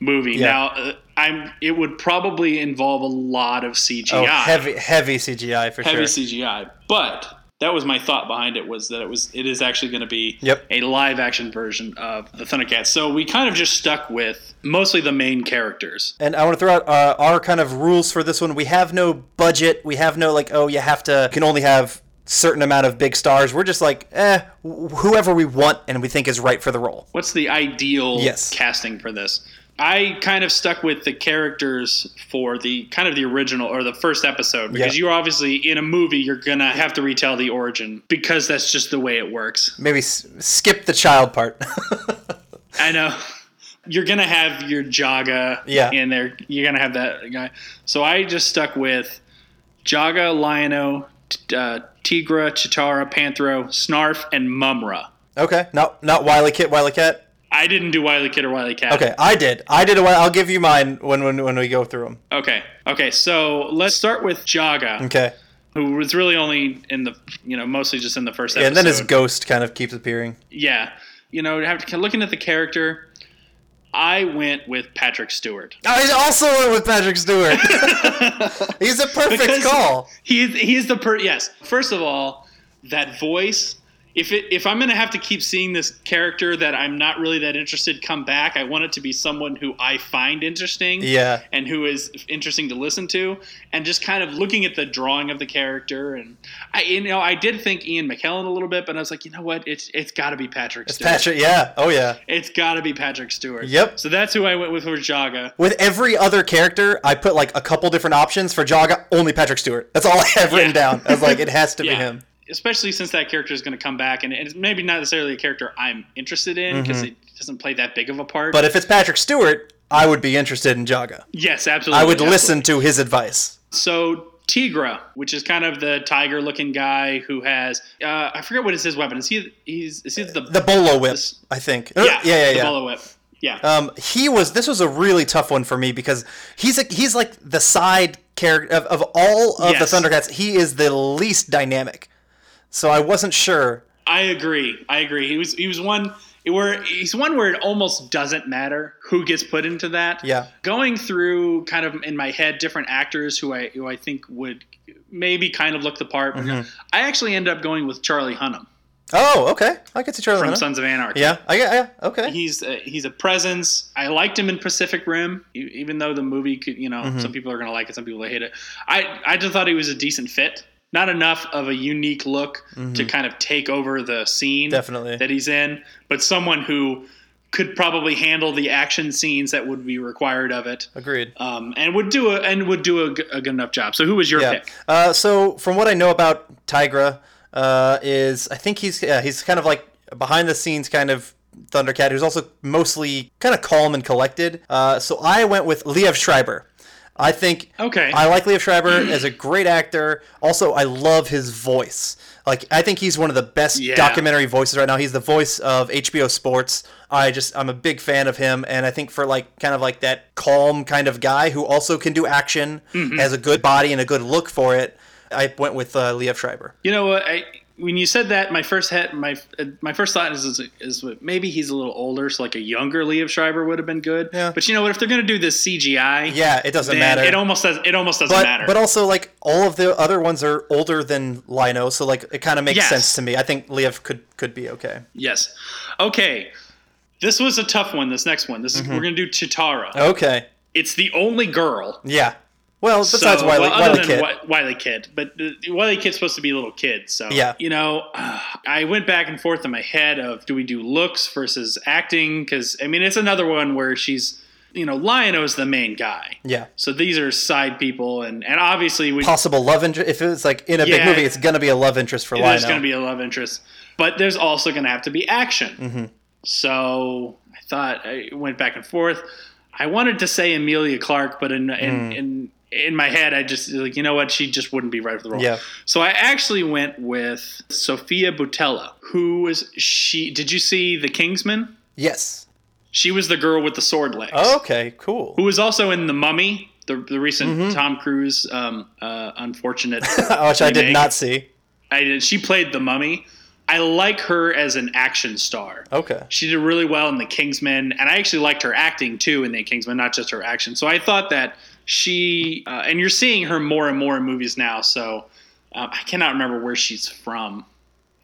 movie. Yeah. Now uh, I'm it would probably involve a lot of CGI. Oh, heavy heavy CGI for heavy sure. Heavy CGI. But that was my thought behind it was that it was it is actually going to be Yep. a live action version of the Thundercats. So we kind of just stuck with mostly the main characters. And I want to throw out uh, our kind of rules for this one. We have no budget. We have no like, oh, you have to you can only have certain amount of big stars. We're just like, eh, whoever we want and we think is right for the role. What's the ideal Yes. casting for this? I kind of stuck with the characters for the kind of the original or the first episode because Yeah. you're obviously in a movie you're gonna have to retell the origin because that's just the way it works. Maybe s- skip the child part. I know. You're gonna have your Jaga Yeah. in there. You're gonna have that guy. So I just stuck with Jaga, Lion-O, uh, Tygra, Cheetara, Panthro, Snarf, and Mumm-Ra. okay, not not Wily Kit, Wily Cat. I didn't do Wily Kid or Wily Cat. Okay, I did. I did. A, I'll give you mine when when when we go through them. Okay. Okay. So let's start with Jaga, Okay. who was really only in the, you know, mostly just in the first Yeah, episode. and then his ghost kind of keeps appearing. Yeah. You know, looking at the character, I went with Patrick Stewart. Oh, I also went with Patrick Stewart. He's a perfect Because call. He's he's the per yes. First of all, that voice. If it if I'm gonna have to keep seeing this character that I'm not really that interested come back, I want it to be someone who I find interesting. Yeah. And who is interesting to listen to, and just kind of looking at the drawing of the character, and I you know I did think Ian McKellen a little bit, but I was like, you know what, it's it's got to be Patrick. It's Stewart. Patrick. Yeah. Oh yeah. It's got to be Patrick Stewart. Yep. So that's who I went with for Jaga. With every other character, I put like a couple different options for Jaga. Only Patrick Stewart. That's all I have written Yeah. down. I was like, it has to be him. Especially since that character is going to come back, and it's maybe not necessarily a character I'm interested in because it doesn't play that big of a part. Mm-hmm. But if it's Patrick Stewart, I would be interested in Jaga. yes, absolutely. I would absolutely. listen to his advice. So Tygra, which is kind of the tiger-looking guy who has uh, I forget what is his weapon. Is he he's is he the, The Bolo Whip, This- I think. yeah yeah, yeah. the yeah. bolo whip yeah Um, he was. This was a really tough one for me because he's a, he's like the side character of, of all of Yes. the Thundercats. He is the least dynamic, so I wasn't sure. I agree. I agree. He was he was one where he's one where it almost doesn't matter who gets put into that. Yeah. Going through kind of in my head different actors who I who I think would maybe kind of look the part. Mm-hmm. I actually ended up going with Charlie Hunnam Oh, okay. I get to Charlie. from Hunnam. Sons of Anarchy. Yeah, I. Yeah, okay. He's a, he's a presence. I liked him in Pacific Rim, even though the movie could, you know, Mm-hmm. some people are going to like it, some people hate it. I I just thought he was a decent fit. Not enough of a unique look to kind of take over the scene Mm-hmm. Definitely. that he's in, but someone who could probably handle the action scenes that would be required of it, Agreed. um, and would do a and would do a good enough job. So, who was your Yeah. pick? Uh, so from what I know about Tygra, uh, is I think he's yeah, he's kind of like behind the scenes kind of Thundercat who's also mostly kind of calm and collected. Uh, so I went with Liev Schreiber. I think Okay. I like Liev Schreiber as a great actor. Also, I love his voice. Like I think he's one of the best Yeah. documentary voices right now. He's the voice of HBO Sports. I just I'm a big fan of him, and I think for like kind of like that calm kind of guy who also can do action, Mm-hmm. has a good body and a good look for it. I went with uh, Liev Schreiber. You know what? I, when you said that, my first head, my uh, my first thought is, is is maybe he's a little older, so like a younger Liev Schreiber would have been good. Yeah. But you know what? If they're gonna do this CGI, Yeah, it doesn't matter. It almost does. It almost doesn't but matter. but also like all of the other ones are older than Lion-O, so like it kind of makes Yes. sense to me. I think Liev could could be okay. yes. Okay. This was a tough one. This next one. This is Mm-hmm. we're gonna do Cheetara. Okay, It's the only girl. yeah. Well, besides so, Wiley, well, Wiley Kid. Wiley Kid, but uh, Wiley Kid's supposed to be a little kid, so Yeah. You know, uh, I went back and forth in my head of do we do looks versus acting? Because I mean, it's another one where she's, you know, Lion-O's the main guy. yeah. So these are side people, and and obviously we Possible love interest. If it's like in a big movie, it's gonna be a love interest for there's going to be a love interest, but there's also going to have to be action. Mm-hmm. So I thought I went back and forth. I wanted to say Emilia Clarke, but in in, Mm. in in my head, I just like you know what, she just wouldn't be right for the role. Yeah. So I actually went with Sofia Boutella, who was she? Did you see The Kingsman? yes. She was the girl with the sword legs. Okay. Cool. Who was also in The Mummy, the the recent Mm-hmm. Tom Cruise um, uh, unfortunate. Which I did not see. I did. She played the mummy. I like her as an action star. Okay. She did really well in the Kingsman, and I actually liked her acting too in the Kingsman, not just her action. So I thought that she, uh, and you're seeing her more and more in movies now. So uh, I cannot remember where she's from.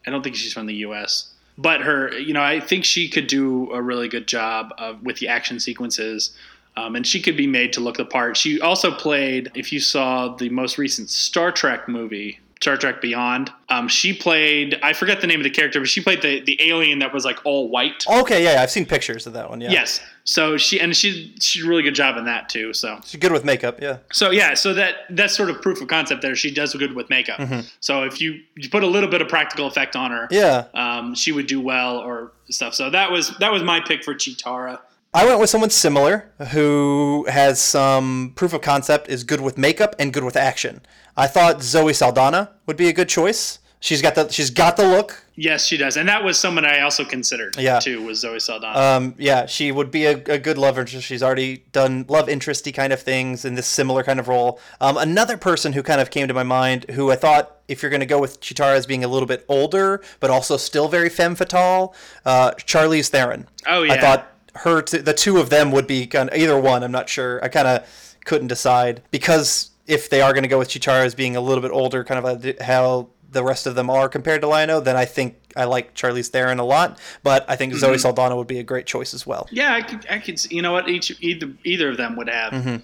I don't think she's from the U.S. But her, you know, I think she could do a really good job of, with the action sequences. Um, and she could be made to look the part. She also played, if you saw the most recent Star Trek movie, Star Trek Beyond, um, she played, I forget the name of the character, but she played the, the alien that was like all white. Okay. Yeah, I've seen pictures of that one. Yeah. Yes. So she, and she, she did a really good job in that too. So, She's good with makeup. Yeah. so yeah, so that that's sort of proof of concept there. She does good with makeup. So if you, you put a little bit of practical effect on her, Mm-hmm. Yeah. um, she would do well or stuff. So that was that was my pick for Cheetara. I went with someone similar who has some proof of concept, is good with makeup and good with action. I thought Zoe Saldana would be a good choice. She's got the she's got the look. Yes, she does, and that was someone I also considered. Yeah. too was Zoe Saldana. Um, yeah, she would be a, a good love interest. She's already done love interesty kind of things in this similar kind of role. Um, another person who kind of came to my mind, who I thought if you're going to go with Cheetara as being a little bit older, but also still very femme fatale, uh, Charlize Theron. Oh, yeah, I thought her, t- the two of them would be kind of, either one. I'm not sure. I kind of couldn't decide because if they are going to go with Cheetara as being a little bit older, kind of how the rest of them are compared to Lion-O, then I think I like Charlize Theron a lot. But I think Mm-hmm. Zoe Saldana would be a great choice as well. yeah, I could, I could. see- You know what? Each either either of them would have Mm-hmm.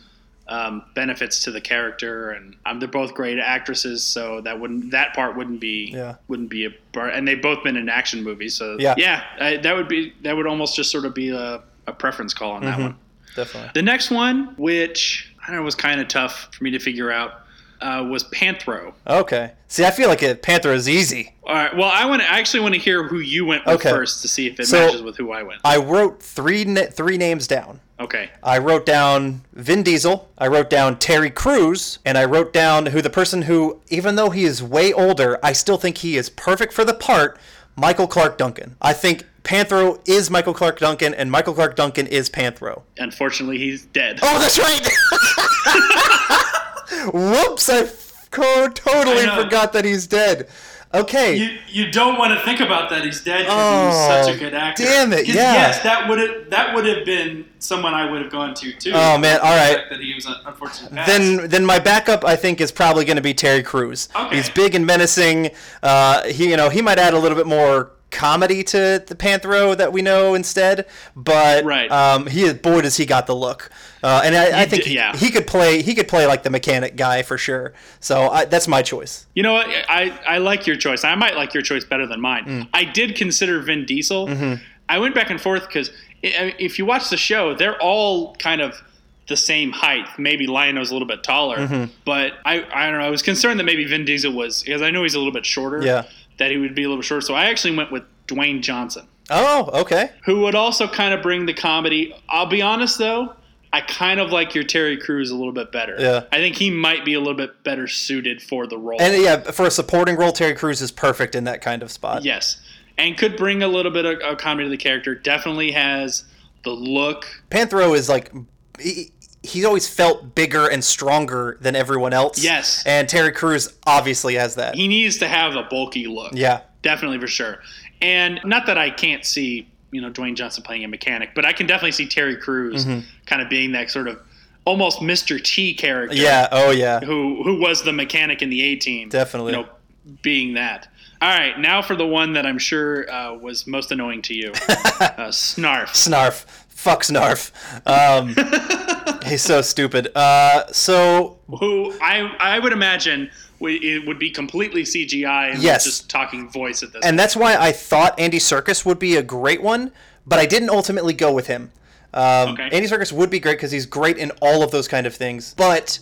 Um, benefits to the character, and um, they're both great actresses, so that wouldn't that part wouldn't be Yeah. wouldn't be a part. And they've both been in action movies, so Yeah. yeah, I, that would be that would almost just sort of be a, a preference call on that Mm-hmm. one. Definitely. The next one, which I don't know was kind of tough for me to figure out, uh, was Panthro. Okay. See, I feel like it, Panther is easy. All right. Well, I want to I actually want to hear who you went with Okay. first to see if it So- matches with who I went. I wrote three three names down. Okay. I wrote down Vin Diesel, I wrote down Terry Crews, and I wrote down who the person who, even though he is way older, I still think he is perfect for the part, Michael Clarke Duncan. I think Panthro is Michael Clarke Duncan, and Michael Clarke Duncan is Panthro. Unfortunately, he's dead. Oh, that's right! Whoops, I totally I forgot that he's dead. Okay. You you don't want to think about that he's dead Oh, he's such a good actor. damn it! yeah. Yes, that would have that would have been someone I would have gone to too. Oh, man, all right. That he was unfortunately passed. then then my backup I think is probably going to be Terry Crews. Okay. He's big and menacing. Uh, he you know he might add a little bit more comedy to the Panthro that we know instead, but Right. um, he boy does he got the look. Uh, and I, I think d- he, yeah. he could play he could play like the mechanic guy for sure. So I, that's my choice. You know what? I, I like your choice. I might like your choice better than mine. Mm. I did consider Vin Diesel. Mm-hmm. I went back and forth because if you watch the show, they're all kind of the same height. Maybe Lion-O's a little bit taller, Mm-hmm. but I I don't know. I was concerned that maybe Vin Diesel was because I know he's a little bit shorter. Yeah. That he would be a little shorter. So I actually went with Dwayne Johnson, Oh, okay. who would also kind of bring the comedy. I'll be honest though. I kind of like your Terry Crews a little bit better. Yeah. I think he might be a little bit better suited for the role. And yeah, for a supporting role, Terry Crews is perfect in that kind of spot. Yes, and could bring a little bit of, of comedy to the character. Definitely has the look. Panthro is like he, he's always felt bigger and stronger than everyone else. Yes. and Terry Crews obviously has that. He needs to have a bulky look. yeah, definitely for sure. And not that I can't see you know Dwayne Johnson playing a mechanic, but I can definitely see Terry Crews Mm-hmm. kind of being that sort of almost Mr. T character. yeah, oh yeah. Who who was the mechanic in the A team? Definitely. You know, being that. All right, now for the one that I'm sure uh, was most annoying to you, uh, Snarf. Snarf. Fuck Snarf. Um, he's so stupid. Uh, so who I I would imagine it would be completely CGI and Yes. just talking voice at this. and that's why I thought Andy Serkis would be a great one, but I didn't ultimately go with him. Um, Okay. Andy Serkis would be great because he's great in all of those kind of things. But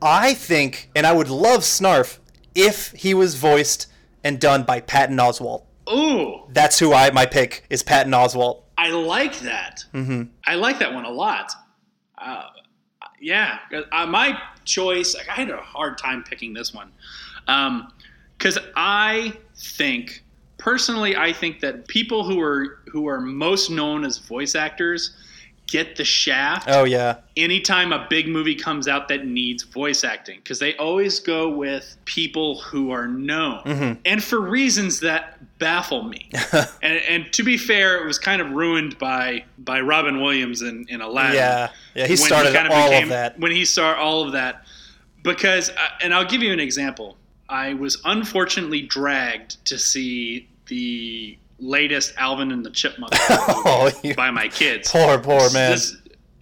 I think, and I would love Snarf if he was voiced and done by Patton Oswalt. Ooh, That's who I my pick is Patton Oswalt. I like that. Mm-hmm. I like that one a lot. Uh, yeah, uh, my choice. I had a hard time picking this one because I think personally, I think that people who are who are most known as voice actors get the shaft Oh yeah, anytime a big movie comes out that needs voice acting because they always go with people who are known Mm-hmm. and for reasons that baffle me and, and to be fair it was kind of ruined by by robin williams in, in aladdin yeah, yeah. He started kind all became- of that. when he saw all of that because uh, and i'll give you an example i was unfortunately dragged to see the latest alvin and the chipmunks Oh, by my kids poor, poor man. this,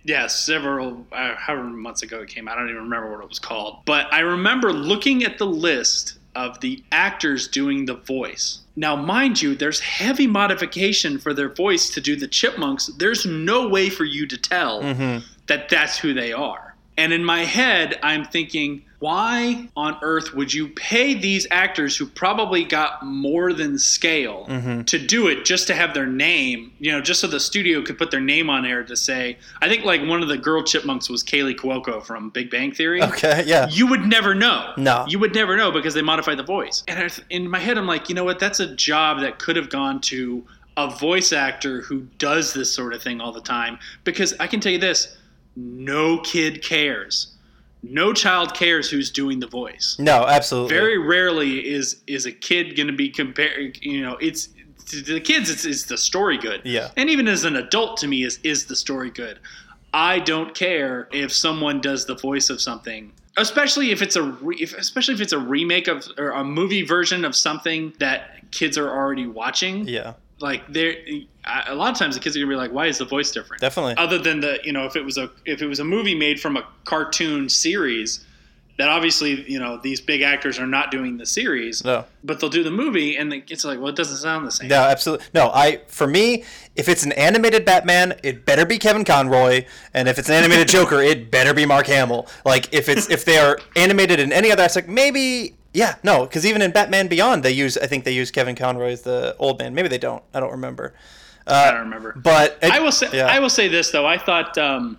yeah, several, uh, however months ago it came out. I don't even remember what it was called. But I remember looking at the list of the actors doing the voice. Now, mind you, there's heavy modification for their voice to do the chipmunks. There's no way for you to tell Mm-hmm. that that's who they are. And in my head, I'm thinking, why on earth would you pay these actors who probably got more than scale Mm-hmm. to do it just to have their name, you know, just so the studio could put their name on air to say, I think like one of the girl chipmunks was Kaley Cuoco from Big Bang Theory. Okay, yeah. You would never know. No. You would never know because they modified the voice. And I th- in my head, I'm like, you know what? That's a job that could have gone to a voice actor who does this sort of thing all the time. Because I can tell you this no kid cares. No child cares who's doing the voice. No, absolutely. Very rarely is is a kid going to be compared. You know, it's to the kids. It's is the story good. Yeah. And even as an adult, to me, is is the story good. I don't care if someone does the voice of something, especially if it's a re, if, especially if it's a remake of or a movie version of something that kids are already watching. Yeah, Like there, a lot of times the kids are gonna be like, "Why is the voice different?" definitely. other than the you know if it was a if it was a movie made from a cartoon series that obviously you know these big actors are not doing the series No. but they'll do the movie and it's like well it doesn't sound the same No, absolutely. No, I for me, if it's an animated Batman, it better be Kevin Conroy, and if it's an animated Joker, it better be Mark Hamill. Like if it's if they are animated in any other aspect, maybe yeah, no, because even in Batman Beyond, they use I think they use Kevin Conroy as the old man. Maybe they don't. I don't remember. i don't remember But it- i will say yeah. i will say this though i thought um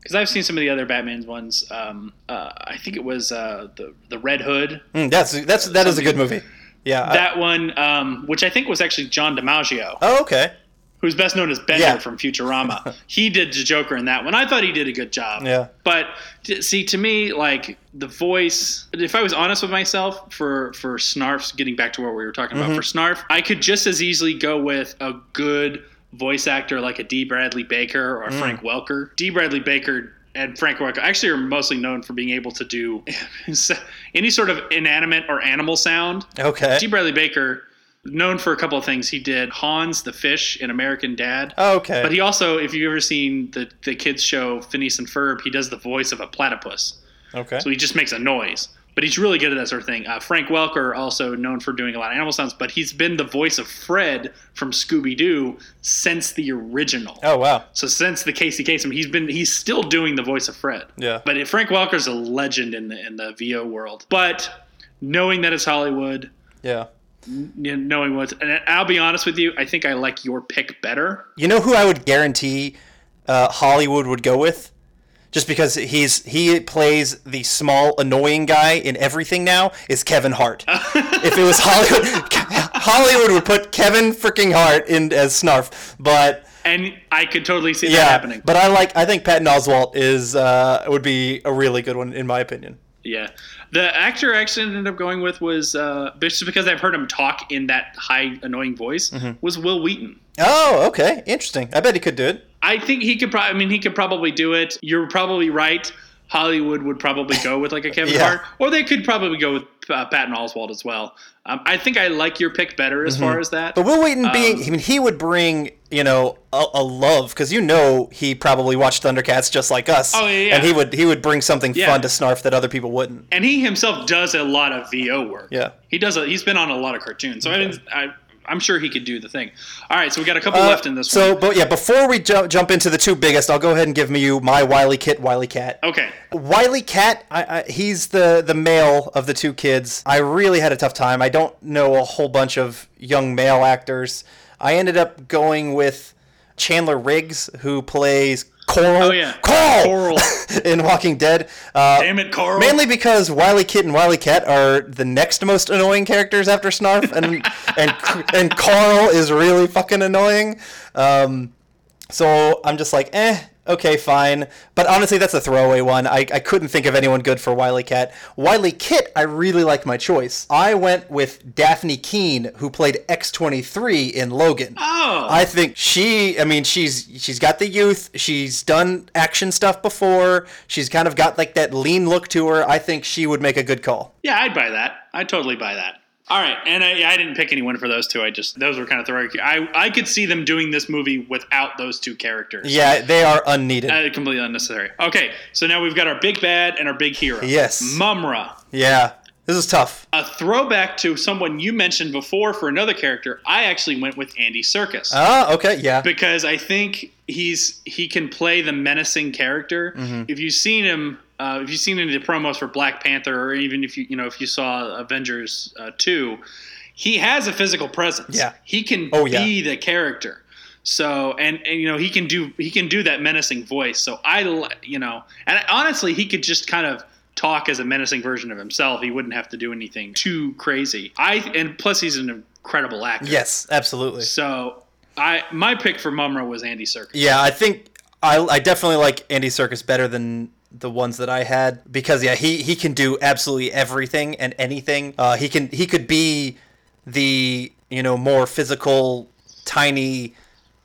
because I've seen some of the other Batman's ones. Um, uh, I think it was uh, the the Red Hood. Mm, that's that's that is a good movie. Yeah. I- That one, um, which I think was actually John DiMaggio, oh, okay. Who's best known as Bender Yeah. from Futurama. he did the Joker in that one. I thought he did a good job. Yeah. But t- see, to me, like the voice. If I was honest with myself, for for Snarf's, getting back to what we were talking Mm-hmm. about, for Snarf, I could just as easily go with a good voice actor like a Dee Bradley Baker or Mm. Frank Welker. Dee Bradley Baker. And Frank Welker actually are mostly known for being able to do any sort of inanimate or animal sound. Okay. Dee Bradley Baker, known for a couple of things. He did Hans the fish in American Dad. Okay. But he also, if you've ever seen the the kids show Phineas and Ferb, he does the voice of a platypus. okay. So he just makes a noise. But he's really good at that sort of thing. Uh, Frank Welker, also known for doing a lot of animal sounds, but he's been the voice of Fred from Scooby Doo since the original. oh wow. So since the Casey Kasem, he's been he's still doing the voice of Fred. Yeah. But Frank Welker's a legend in the in the VO world. But knowing that it's Hollywood, Yeah. Knowing what, and I'll be honest with you, I think I like your pick better. You know who I would guarantee uh, Hollywood would go with? Just because he's he plays the small annoying guy in everything now is Kevin Hart. if it was Hollywood, Hollywood would put Kevin freaking Hart in as Snarf. But And I could totally see yeah, that happening. but I like I think Patton Oswalt is uh, would be a really good one in my opinion. Yeah. The actor I actually ended up going with was uh, just because I've heard him talk in that high annoying voice Mm-hmm. was Wil Wheaton. Oh, okay, interesting. I bet he could do it. I think he could probably. I mean, he could probably do it. You're probably right. Hollywood would probably go with like a Kevin Yeah. Hart, or they could probably go with uh, Patton Oswalt as well. Um, I think I like your pick better as far as that. Mm-hmm. But Wil Wheaton Um, being, I mean, he would bring, you know, a, a love because you know he probably watched Thundercats just like us. Oh, yeah. And he would he would bring something Yeah. fun to Snarf that other people wouldn't. and he himself does a lot of VO work. Yeah. he does. A, he's been on a lot of cartoons, so I mean, I, I'm sure he could do the thing. All right, so we got a couple Uh, left in this one. so, one. but yeah, before we jump jump into the two biggest, I'll go ahead and give me you my Wiley Kit, Wiley Cat. Okay, Wiley Cat, I, I, he's the the male of the two kids. I really had a tough time. I don't know a whole bunch of young male actors. I ended up going with Chandler Riggs, who plays Coral. Oh, yeah. Coral. Coral. in Walking Dead. Uh, damn it, Carl. Mainly because Wiley Kit and Wiley Cat are the next most annoying characters after Snarf, and and and Carl is really fucking annoying. Um, so I'm just like, eh, okay, fine. But honestly, that's a throwaway one. I, I couldn't think of anyone good for Wiley Cat. Wiley Kit, I really liked my choice. I went with Dafne Keen, who played X23 in Logan. Oh, I think she. I mean, she's she's got the youth. She's done action stuff before. She's kind of got like that lean look to her. I think she would make a good call. yeah, I'd buy that. I'd totally buy that. All right, and I, I didn't pick anyone for those two. I just those were kind of throwaway. I I could see them doing this movie without those two characters. Yeah, they are unneeded. Uh, completely unnecessary. Okay, so now we've got our big bad and our big hero. Yes. Mumm-Ra. yeah, this is tough. A throwback to someone you mentioned before for another character. I actually went with Andy Serkis Ah, okay, yeah, because I think he's he can play the menacing character. Mm-hmm. If you've seen him, uh, if you've seen any of the promos for Black Panther, or even if you you know if you saw Avengers uh, two, he has a physical presence. Yeah. he can Oh, yeah. be the character. So and, and you know he can do he can do that menacing voice. So I you know and honestly he could just kind of talk as a menacing version of himself. He wouldn't have to do anything too crazy. I and plus he's an incredible actor. Yes, absolutely. So I my pick for Mumm-Ra was Andy Serkis. Yeah, I think I, I definitely like Andy Serkis better than the ones that I had because yeah, he he can do absolutely everything and anything. Uh, he can he could be the you know more physical, tiny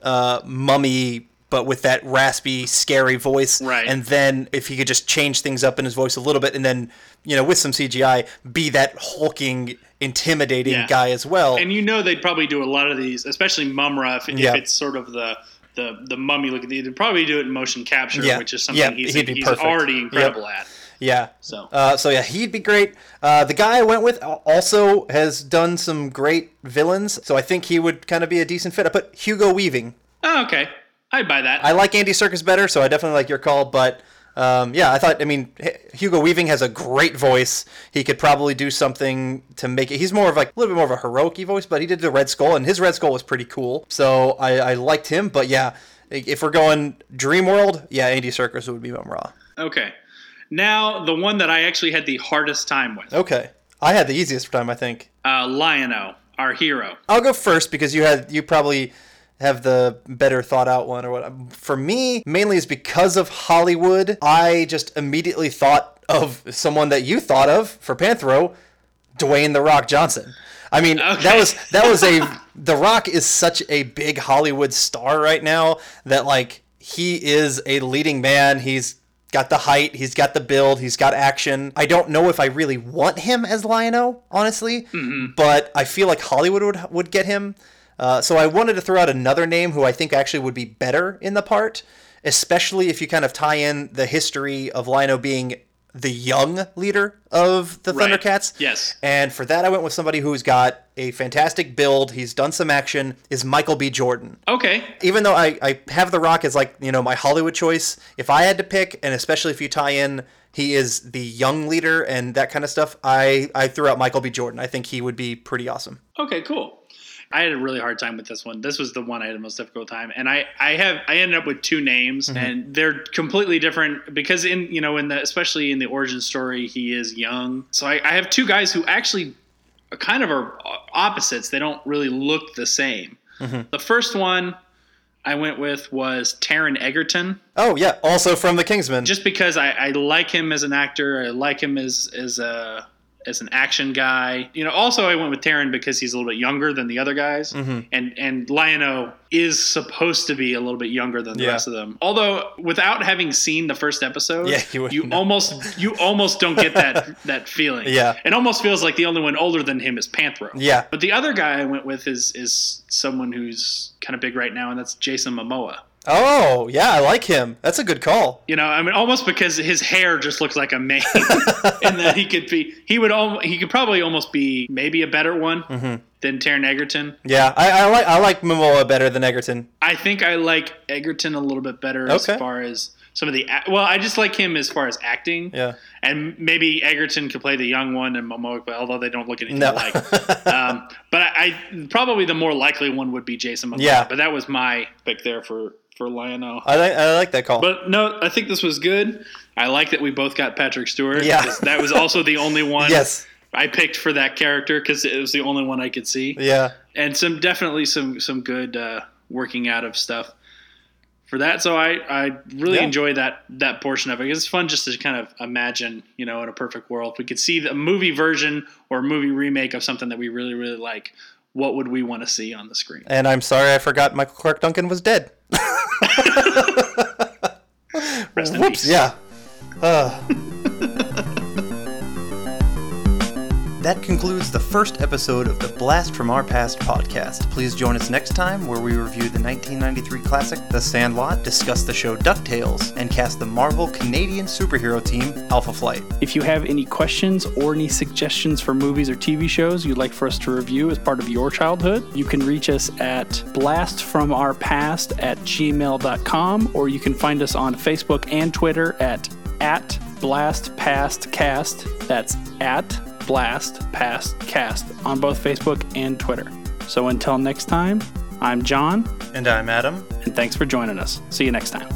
uh, mummy. But with that raspy, scary voice, Right. And then if he could just change things up in his voice a little bit, and then you know with some CGI, be that hulking, intimidating Yeah. guy as well. And you know they'd probably do a lot of these, especially Mumm-Ra, if, Yeah. if it's sort of the the the mummy look. They'd probably do it in motion capture, Yeah. which is something Yeah, he's, he'd be he's perfect. already incredible Yep. at. Yeah. So. uh, so yeah, he'd be great. Uh, the guy I went with also has done some great villains, so I think he would kind of be a decent fit. I put Hugo Weaving. Oh, okay, I'd buy that. I like Andy Serkis better, so I definitely like your call. But um, yeah, I thought. I mean, H- Hugo Weaving has a great voice. He could probably do something to make it. He's more of like a little bit more of a heroic voice, but he did the Red Skull, and his Red Skull was pretty cool. So I, I liked him. But yeah, if we're going Dream World, yeah, Andy Serkis would be Mumm-Ra. okay, now the one that I actually had the hardest time with, Okay, I had the easiest time, I think. uh, Lion-O, our hero. I'll go first because you had you probably have the better thought out one or what. For me, mainly is because of Hollywood. I just immediately thought of someone that you thought of for Panthro, Dwayne the Rock Johnson. I mean, that was that was a The Rock is such a big Hollywood star right now that like he is a leading man. He's got the height, he's got the build, he's got action. I don't know if I really want him as Lion-O, honestly, mm-hmm. but I feel like Hollywood would would get him. Uh, so I wanted to throw out another name who I think actually would be better in the part, especially if you kind of tie in the history of Lion-O being the young leader of the Right. Thundercats. Yes. And for that, I went with somebody who's got a fantastic build. He's done some action. Is Michael B. Jordan. Okay, Even though I, I have The Rock as like you know my Hollywood choice, if I had to pick, and especially if you tie in he is the young leader and that kind of stuff, I I threw out Michael B. Jordan. I think he would be pretty awesome. Okay, cool. I had a really hard time with this one. This was the one I had the most difficult time, and I, I have I ended up with two names, mm-hmm. and they're completely different because in you know in the especially in the origin story he is young. So I, I have two guys who actually kind of are opposites. They don't really look the same. Mm-hmm. The first one I went with was Taron Egerton, Oh yeah, also from The Kingsman. just because I, I like him as an actor. I like him as as a as an action guy. You know, also I went with Taron because he's a little bit younger than the other guys, Mm-hmm. and and Lion-O is supposed to be a little bit younger than the Yeah. rest of them. Although without having seen the first episode, Yeah, you you, almost you almost don't get that that feeling. Yeah. it almost feels like the only one older than him is Panthro. Yeah. but the other guy I went with is is someone who's kind of big right now, and that's Jason Momoa. Oh yeah, I like him. That's a good call. You know, I mean, almost because his hair just looks like a mane, and that he could be, he would, al- he could probably almost be maybe a better one Mm-hmm. than Taron Egerton. Yeah, I, I like I like Momoa better than Egerton. I think I like Egerton a little bit better Okay. as far as some of the. Well, I just like him as far as acting. Yeah. And maybe Egerton could play the young one, and Momoa, although they don't look anything No. alike. um, but I, I probably the more likely one would be Jason Momoa. Yeah. But that was my pick there for for Lion-O. I like I like that call. But no, I think this was good. I like that we both got Patrick Stewart. Yeah. That was also the only one yes. I picked for that character because it was the only one I could see. Yeah. And some definitely some some good uh, working out of stuff for that. So I I really Yeah. enjoy that that portion of it. It's fun just to kind of imagine, you know, in a perfect world, if we could see the movie version or movie remake of something that we really really like. What would we want to see on the screen? And I'm sorry I forgot Michael Clarke Duncan was dead. Whoops. peace. Yeah. Uh. That concludes the first episode of the Blast from Our Past podcast. Please join us next time where we review the 1993 classic The Sandlot, discuss the show DuckTales, and cast the Marvel Canadian superhero team Alpha Flight. If you have any questions or any suggestions for movies or TV shows you'd like for us to review as part of your childhood, you can reach us at blastfromourpast at gmail.com or you can find us on Facebook and Twitter at at blastpastcast. That's at blastpastcast on both Facebook and Twitter. So until next time, I'm John, And I'm Adam. and thanks for joining us. See you next time.